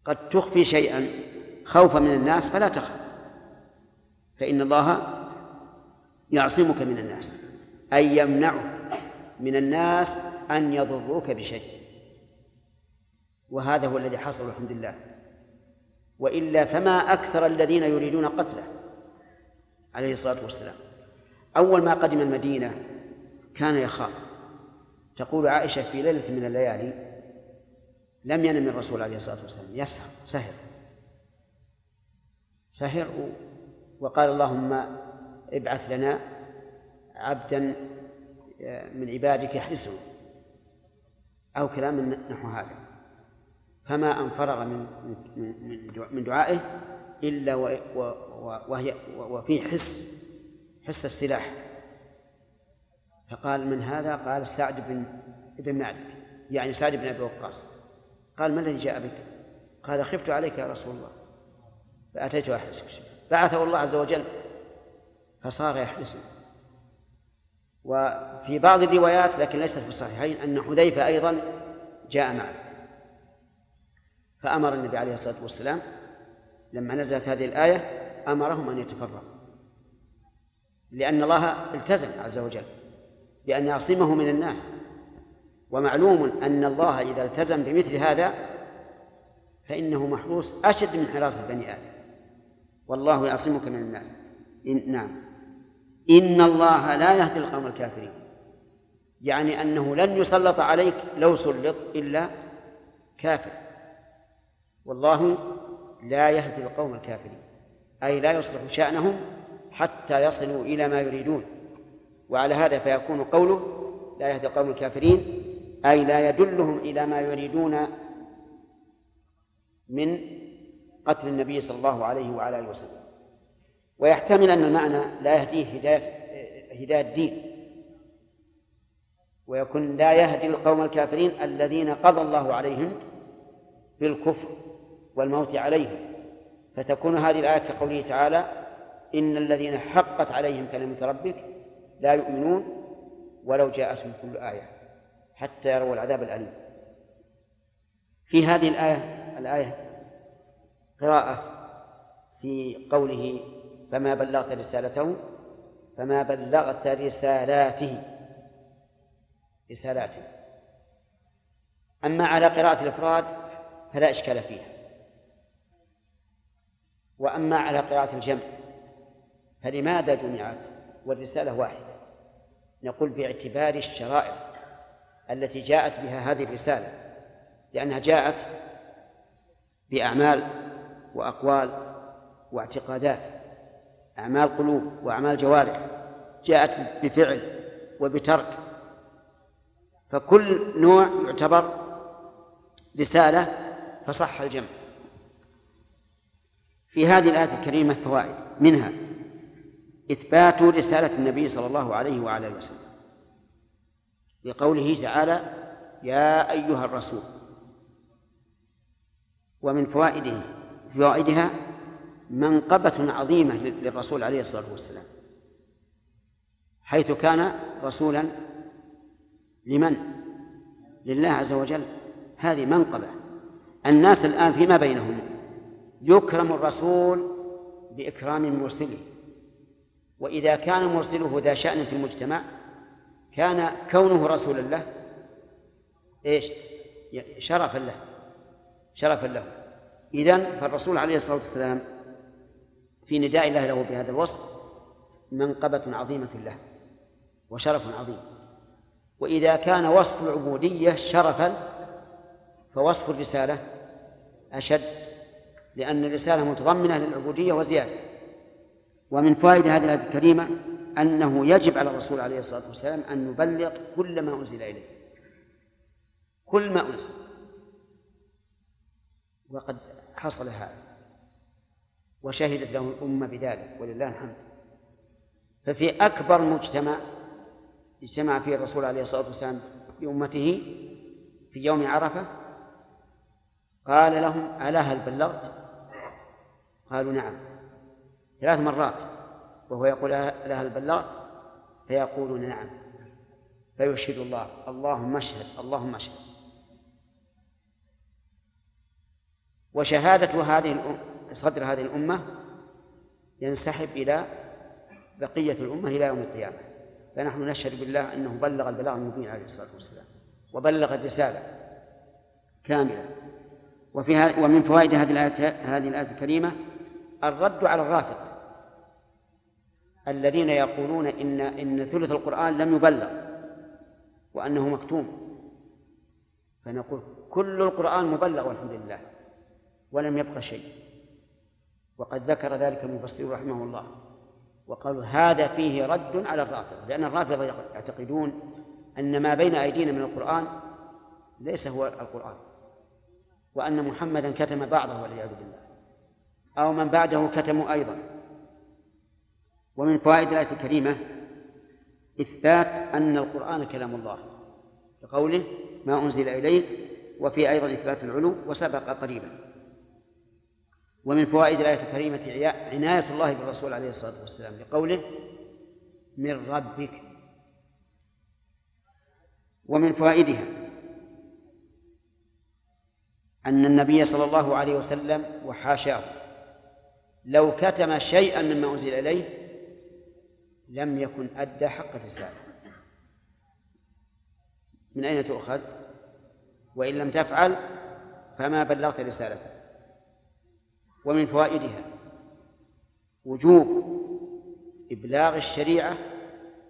قد تخفي شيئا خوفا من الناس فلا تخف. فإن الله يعصمك من الناس. أي يمنعك من الناس أن يضروك بشيء. وهذا هو الذي حصل الحمد لله. وإلا فما أكثر الذين يريدون قتله. عليه الصلاة والسلام. أول ما قدم المدينة كان يخاف. تقول عائشة في ليلة من الليالي لم ينم الرسول عليه الصلاة والسلام. يسهر سهر. سهر وقال اللهم ابعث لنا عبدا من عبادك يحرسه أو كلام نحو هذا. فما أن فرغ من من دعائه إلا وهي وفي حس حس السلاح. فقال من هذا؟ قال سعد بن ابن معدك يعني سعد بن أبي وقاص. قال ما الذي جاء بك؟ قال خفت عليك يا رسول الله فأتيت احرسك بعثه الله عز وجل فصار يحرسه وفي بعض الروايات لكن ليست في الصحيحين أن حذيفة أيضا جاء معه. فأمر النبي عليه الصلاة والسلام لما نزلت هذه الآية أمرهم أن يتفرقوا. لأن الله التزم عز وجل بأن يعصمه من الناس. ومعلوم أن الله إذا التزم بمثل هذا فإنه محروس أشد من حراسة بني آدم. والله يعصمك من الناس. إن نعم. إن الله لا يهدي القوم الكافرين. يعني أنه لن يسلط عليك لو سلط إلا كافر. والله لا يهدي القوم الكافرين. أي لا يصلح شأنهم حتى يصلوا إلى ما يريدون. وعلى هذا فيكون قوله لا يهدي القوم الكافرين أي لا يدلهم إلى ما يريدون من قتل النبي صلى الله عليه وعلى آله وسلم. ويحتمل أن المعنى لا يهديه هداية هداية الدين. ويكون لا يهدي القوم الكافرين الذين قضى الله عليهم بالكفر. والموت عليهم. فتكون هذه الآية كقوله تعالى إن الذين حقت عليهم كلمة ربك لا يؤمنون ولو جاءتهم كل آية حتى يروا العذاب الأليم. في هذه الآية الآية قراءة في قوله فما بلغت رسالته فما بلغت رسالاته. رسالاته. أما على قراءة الإفراد فلا إشكال فيها. وأما على قراءة الجمع فلماذا جمعت والرسالة واحدة؟ نقول باعتبار الشرائع التي جاءت بها هذه الرسالة لأنها جاءت بأعمال وأقوال واعتقادات أعمال قلوب وأعمال جوارح جاءت بفعل وبترك. فكل نوع يعتبر رسالة فصح الجمع. في هذه الآية الكريمة فوائد. منها إثبات رسالة النبي صلى الله عليه وعلى آله وسلم. لقوله تعالى يا أيها الرسول. ومن فوائده فوائدها منقبة عظيمة للرسول عليه الصلاة والسلام. حيث كان رسولا لمن؟ لله عز وجل. هذه منقبة. الناس الآن فيما بينهم؟ يكرم الرسول بإكرام مرسله. وإذا كان مرسله ذا شأن في المجتمع كان كونه رسولا له إيش؟ شرفا له شرفا له. إذن فالرسول عليه الصلاة والسلام في نداء الله له بهذا الوصف منقبة عظيمة له وشرف عظيم. وإذا كان وصف العبودية شرفا فوصف الرسالة أشد. لأن الرسالة متضمنة للعبودية وزيادة. ومن فوائد هذه الآية الكريمة أنه يجب على الرسول عليه الصلاة والسلام أن يبلغ كل ما أنزل إليه. كل ما أنزل. وقد حصل هذا. وشهدت له الأمة بذلك ولله الحمد. ففي أكبر مجتمع اجتمع فيه الرسول عليه الصلاة والسلام بأمته في يوم عرفة قال لهم ألا هل بلغت؟ قالوا نعم. ثلاث مرات. وهو يقول هل بلغت؟ فيقولون نعم. فيشهد الله. اللهم اشهد اللهم اشهد. وشهادة هذه صدر هذه الأمة ينسحب إلى بقية الأمة إلى يوم القيامة. فنحن نشهد بالله أنه بلغ البلاغ المبين عليه الصلاة والسلام. وبلغ الرسالة كاملة. وفي ومن فوائد هذه الآية هذه الآية الكريمة الرد على الرافض. الذين يقولون إن إن ثلث القرآن لم يبلغ وأنه مكتوم. فنقول كل القرآن مبلغ والحمد لله ولم يبق شيء. وقد ذكر ذلك المفسر رحمه الله. وقالوا هذا فيه رد على الرافضة لأن الرافضة يعتقدون أن ما بين أيدينا من القرآن ليس هو القرآن وأن محمدا كتم بعضه والعياذ بالله. أو من بعده كتموا أيضا. ومن فوائد الآية الكريمة إثبات أن القرآن كلام الله لقوله ما أنزل إليك وفي أيضا إثبات العلو وسبق قريبا. ومن فوائد الآية الكريمة عناية الله بالرسول عليه الصلاة والسلام لقوله من ربك. ومن فوائدها أن النبي صلى الله عليه وسلم وحاشاه لو كتم شيئا مما أنزل إليه لم يكن أدى حق الرسالة من أين تؤخذ؟ وإن لم تفعل فما بلغت رسالته. ومن فوائدها وجوب إبلاغ الشريعة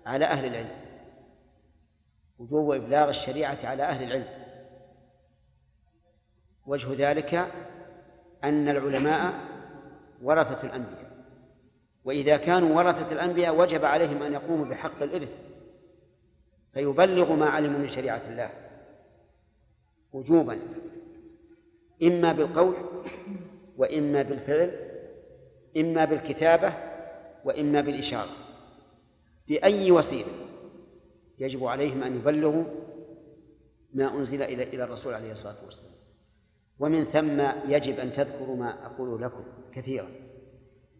على أهل العلم. وجوب إبلاغ الشريعة على أهل العلم. وجه ذلك أن العلماء ورثة الأنبياء. وإذا كانوا ورثة الأنبياء وجب عليهم أن يقوموا بحق الإرث فيبلغوا ما علموا من شريعة الله. وجوبا إما بالقول وإما بالفعل إما بالكتابة وإما بالإشارة. بأي وسيلة يجب عليهم أن يبلغوا ما أنزل إلى الرسول عليه الصلاة والسلام. ومن ثم يجب أن تذكروا ما أقوله لكم كثيرا.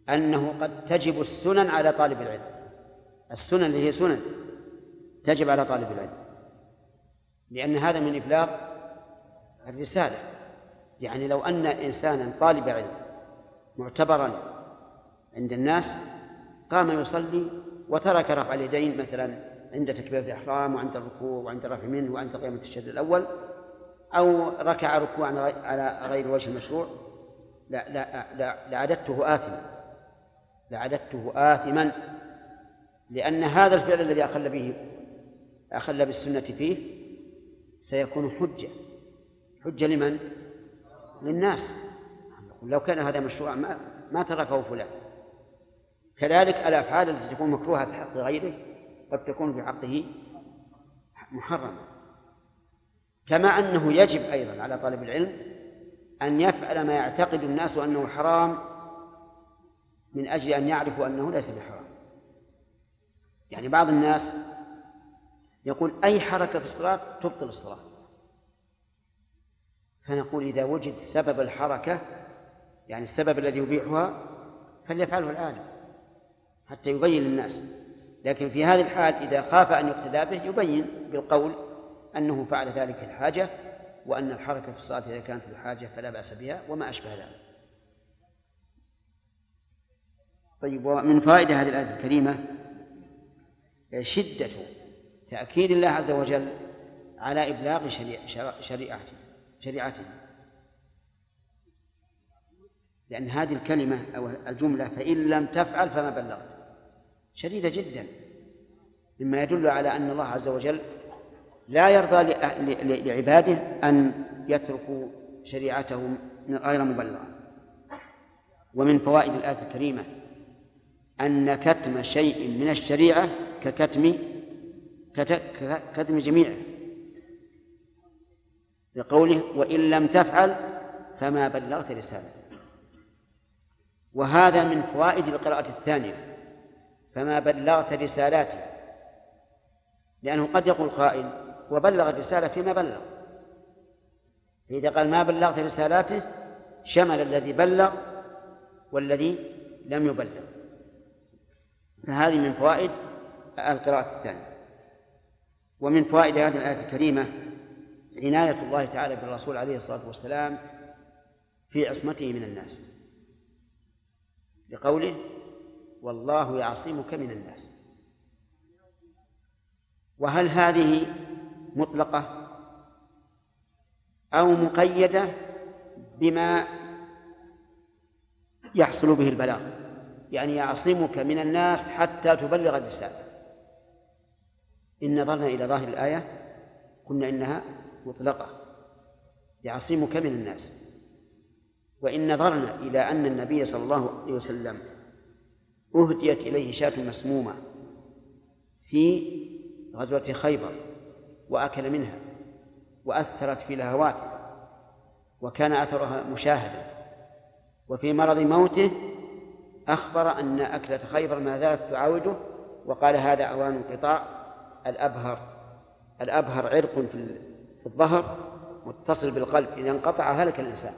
أنه قد تجب السنن على طالب العلم. السنن اللي هي سنن تجب على طالب العلم. لأن هذا من إبلاغ الرسالة. يعني لو أن إنسانا طالب علم معتبرا عند الناس قام يصلي وترك رفع اليدين مثلا عند تكبيرة الإحرام وعند الركوع وعند الرفع منه وعند قيام التشهد الأول أو ركع ركوعا على غير وجه المشروع لا لا لا لعددته آثما. لعددته آثما لأن هذا الفعل الذي أخل به أخل بالسنة فيه سيكون حجة. حجة لمن؟ للناس. لو كان هذا مشروعا ما, ما تركه فلان. كذلك الأفعال التي تكون مكروهة في حق غيره قد تكون في حقه محرمة. كما أنه يجب أيضا على طالب العلم أن يفعل ما يعتقد الناس أنه حرام من أجل أن يعرفوا أنه ليس بحرام. يعني بعض الناس يقول أي حركة في الصلاة تبطل الصلاة. فنقول إذا وجد سبب الحركة يعني السبب الذي يبيحها فليفعله العالم حتى يبين للناس. لكن في هذه الحال إذا خاف أن يقتدى به يبين بالقول أنه فعل ذلك الحاجة وأن الحركة في الصلاة إذا كانت الحاجة فلا بأس بها وما أشبه ذلك. طيب ومن فائدة هذه الآية الكريمة شدة تأكيد الله عز وجل على إبلاغ شريعته شريعته. لأن هذه الكلمة أو الجملة فإن لم تفعل فما بلغت. شديدة جدا. مما يدل على أن الله عز وجل لا يرضى لعباده أن يتركوا شريعتهم غير مبلغة ومن فوائد الآية الكريمة أن كتم شيء من الشريعة ككتم كتم جميعه. لقوله وإن لم تفعل فما بلغت رسالته. وهذا من فوائد القراءة الثانية فما بلغت رسالاته. لأنه قد يقول قائل وبلغ الرسالة فيما بلغ. فإذا قال ما بلغت رسالاته شمل الذي بلغ والذي لم يبلغ. فهذه من فوائد القراءة الثانية. ومن فوائد هذه الآية الكريمة عناية الله تعالى بالرسول عليه الصلاة والسلام في عصمته من الناس. لقوله والله يعصمك من الناس. وهل هذه مطلقة أو مقيدة بما يحصل به البلاغ. يعني يعصمك من الناس حتى تبلغ الرسالة. إن نظرنا إلى ظاهر الآية قلنا إنها مطلقة. يعصمك من الناس. وإن نظرنا إلى أن النبي صلى الله عليه وسلم أهديت إليه شاة مسمومة في غزوة خيبر وأكل منها وأثرت في لهواته وكان أثرها مشاهدا. وفي مرض موته أخبر أن أكلة خيبر ما زالت تعاوده وقال هذا أوان انقطاع الأبهر الأبهر عرق في الظهر متصل بالقلب. إذا انقطع هلك الإنسان.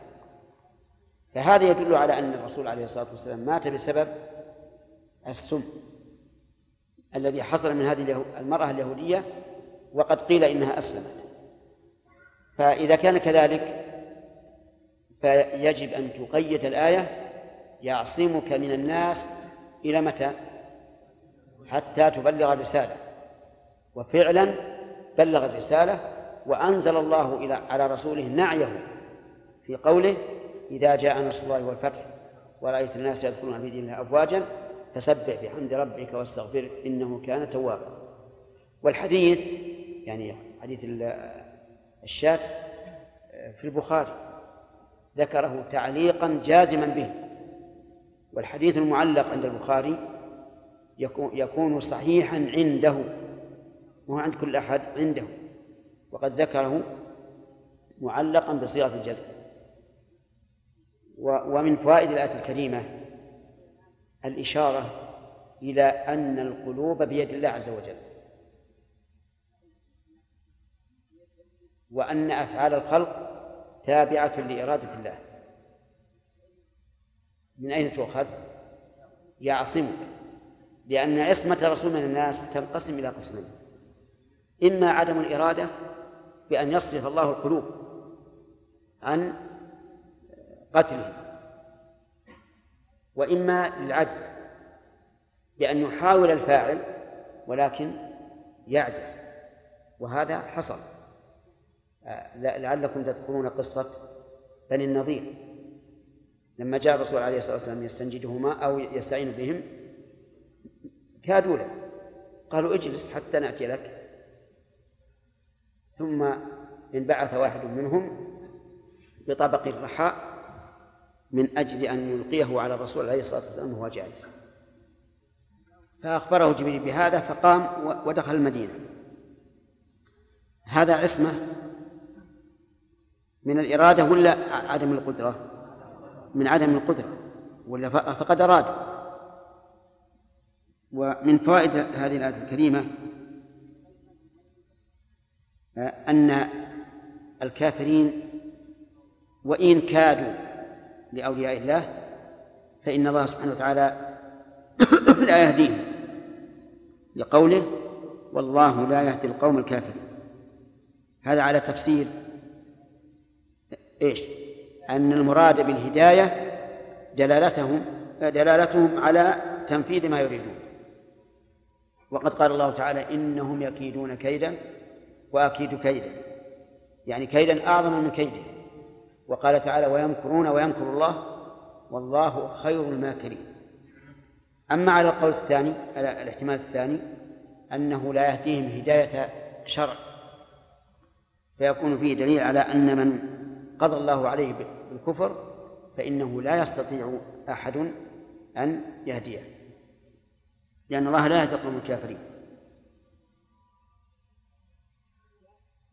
فهذا يدل على أن الرسول عليه الصلاة والسلام مات بسبب السم الذي حصل من هذه المرأة اليهودية وقد قيل إنها أسلمت. فإذا كان كذلك فيجب أن تقيد الآية يعصمك من الناس إلى متى؟ حتى تبلغ الرسالة. وفعلا بلغ الرسالة وأنزل الله إلى على رسوله نعيه في قوله إذا جاء نصر الله والفتح ورأيت الناس يدخلون في دين الله أفواجا فسبح بحمد ربك واستغفره إنه كان توابا. والحديث يعني حديث الشاة في البخاري ذكره تعليقا جازما به والحديث المعلق عند البخاري يكون صحيحا عنده مو عند كل أحد عنده وقد ذكره معلقا بصيغة الجزم. ومن فوائد الآية الكريمة الإشارة إلى أن القلوب بيد الله عز وجل. وأن أفعال الخلق تابعة لإرادة الله. من أين تؤخذ؟ يعصمك لأن عصمة رسول من الناس تنقسم إلى قسمين. إما عدم الإرادة بأن يصرف الله القلوب عن قتله وإما للعجز بأن يحاول الفاعل ولكن يعجز وهذا حصل. لعلكم تذكرون قصة بني النضير. لما جاء الرسول عليه الصلاة والسلام يستنجدهما أو يستعين بهم كادوا له قالوا اجلس حتى نأتي لك. ثم انبعث واحد منهم بطبق الرحاء من أجل أن يلقيه على الرسول عليه الصلاة والسلام وهو جالس. فأخبره جبريل بهذا فقام ودخل المدينة. هذا عصمة من الإرادة ولا عدم القدرة؟ من عدم القدرة ولا فقد أراد. ومن فوائد هذه الآية الكريمة أن الكافرين وإن كادوا لأولياء الله فإن الله سبحانه وتعالى لا يهديهم لقوله والله لا يهدي القوم الكافرين. هذا على تفسير إيش؟ أن المراد بالهداية دلالتهم دلالتهم على تنفيذ ما يريدون. وقد قال الله تعالى إنهم يكيدون كيدا وأكيد كيدا. يعني كيدا أعظم من كيده وقال تعالى ويمكرون ويمكر الله والله خير الماكرين. أما على القول الثاني على الاحتمال الثاني أنه لا يهديهم هداية شرع فيكون فيه دليل على أن من قضى الله عليه بالكفر فإنه لا يستطيع أحد أن يهديه لأن الله لا يهدي القوم الكافرين.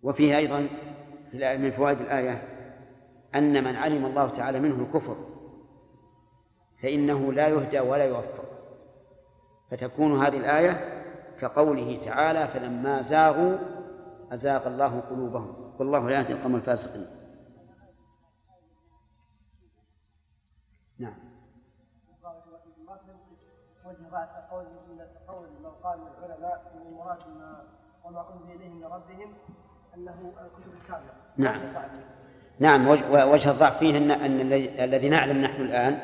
وفيه أيضا من فوائد الآية أن من علم الله تعالى منه الكفر فإنه لا يهدى ولا يوفق. فتكون هذه الآية كقوله تعالى فلما زاغوا أزاغ الله قلوبهم. والله لا يهدي القوم الفاسقين. المراد ما وما انزل اليهم من ربهم أنه الكتب السابقه نعم. نعم وجه الضعف فيه ان أن الذي نعلم نحن الآن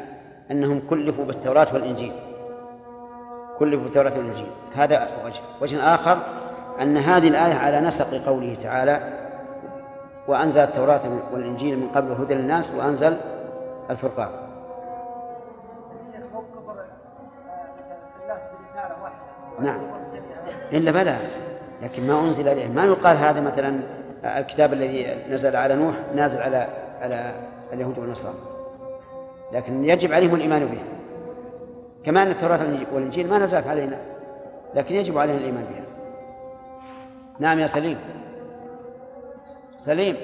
أنهم كلفوا بالتوراة والإنجيل. كلفوا بالتوراة والإنجيل. هذا وجه. وجه آخر أن هذه الآية على نسق قوله تعالى وأنزل التوراة والإنجيل من قبل هدى للناس وأنزل الفرقان. آه، نعم. إلا بلى. لكن ما أنزل إليه ما يقال هذا مثلا الكتاب الذي نزل على نوح نازل على على اليهود والنصارى. لكن يجب عليهم الإيمان به. كما أن التوراة والإنجيل ما نزلت علينا. لكن يجب علينا الإيمان بها. نعم يا سليم. سليم.